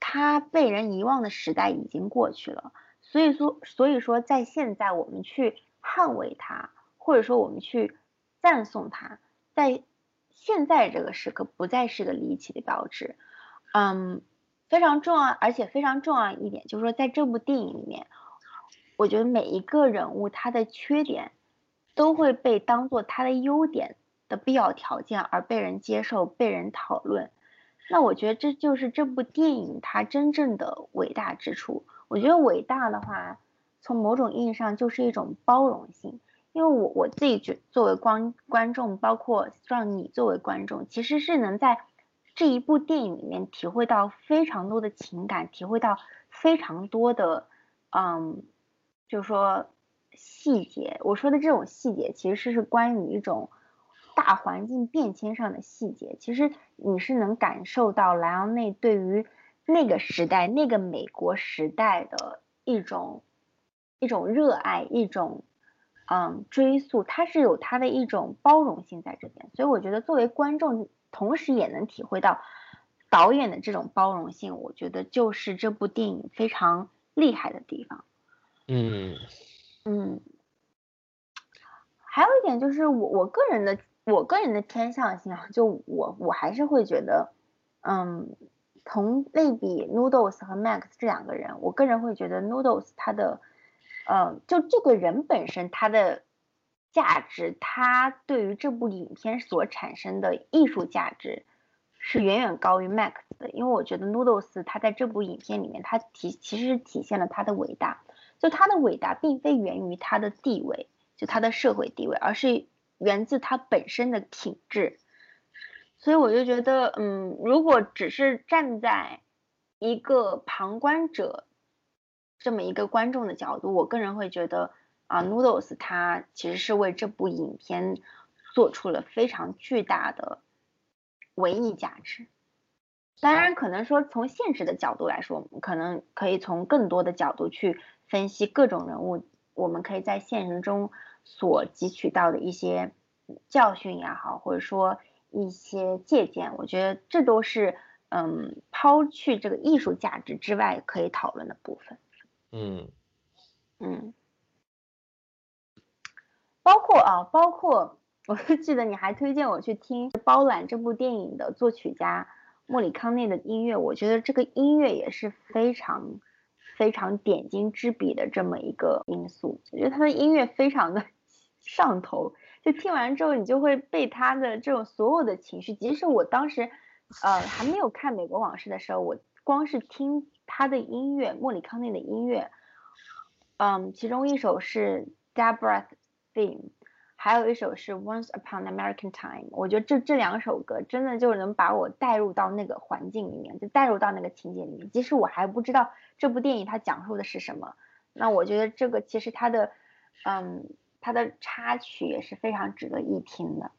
他被人遗忘的时代已经过去了。所以说，所以说，在现在我们去捍卫它，或者说我们去赞颂它，在现在这个时刻不再是个离奇的标志。嗯。非常重要，而且非常重要一点就是说，在这部电影里面，我觉得每一个人物他的缺点都会被当做他的优点的必要条件而被人接受、被人讨论。那我觉得这就是这部电影它真正的伟大之处。我觉得伟大的话，从某种意义上就是一种包容性。因为我我自己觉作为观观众，包括让你作为观众，其实是能在。这一部电影里面体会到非常多的情感，体会到非常多的，嗯，就是说细节。我说的这种细节，其实是关于一种大环境变迁上的细节。其实你是能感受到莱昂内对于那个时代、那个美国时代的一种一种热爱，一种嗯追溯，他是有他的一种包容性在这边。所以我觉得作为观众。同时也能体会到导演的这种包容性，我觉得就是这部电影非常厉害的地方。嗯嗯，还有一点就是我我个人的我个人的偏向性啊，就我我还是会觉得，嗯，同类比 Noodles 和 Max 这两个人，我个人会觉得 Noodles 他的，呃，就这个人本身他的价值，他对于这部影片所产生的艺术价值是远远高于 Max 的，因为我觉得 Noodles 他在这部影片里面，他体其实体现了他的伟大，就他的伟大并非源于他的地位。就他的社会地位，而是源自它本身的品质，所以我就觉得，嗯，如果只是站在一个旁观者这么一个观众的角度，我个人会觉得啊，Noodles 他其实是为这部影片做出了非常巨大的文艺价值。当然，可能说从现实的角度来说，我们可能可以从更多的角度去分析各种人物。我们可以在现实中所汲取到的一些教训也好，或者说一些借鉴，我觉得这都是嗯抛去这个艺术价值之外可以讨论的部分。嗯嗯，包括啊，包括我记得你还推荐我去听包揽这部电影的作曲家莫里康内的音乐，我觉得这个音乐也是非常。非常点睛之笔的这么一个因素，我觉得他的音乐非常的上头，就听完之后你就会被他的这种所有的情绪，即使我当时呃还没有看《美国往事》的时候，我光是听他的音乐，莫里康内的音乐，嗯，其中一首是《Debra Theme》。还有一首是 Once Upon American Time，我觉得这这两首歌真的就能把我带入到那个环境里面，就带入到那个情节里面。即使我还不知道这部电影它讲述的是什么，那我觉得这个其实它的，嗯，它的插曲也是非常值得一听的。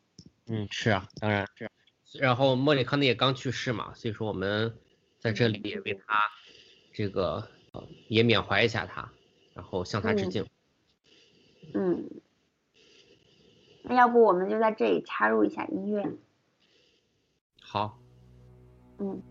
嗯，是啊，当然是。然后莫里康内也刚去世嘛，所以说我们在这里也为他这个也缅怀一下他，然后向他致敬。嗯。那要不我们就在这里插入一下音乐。好。嗯。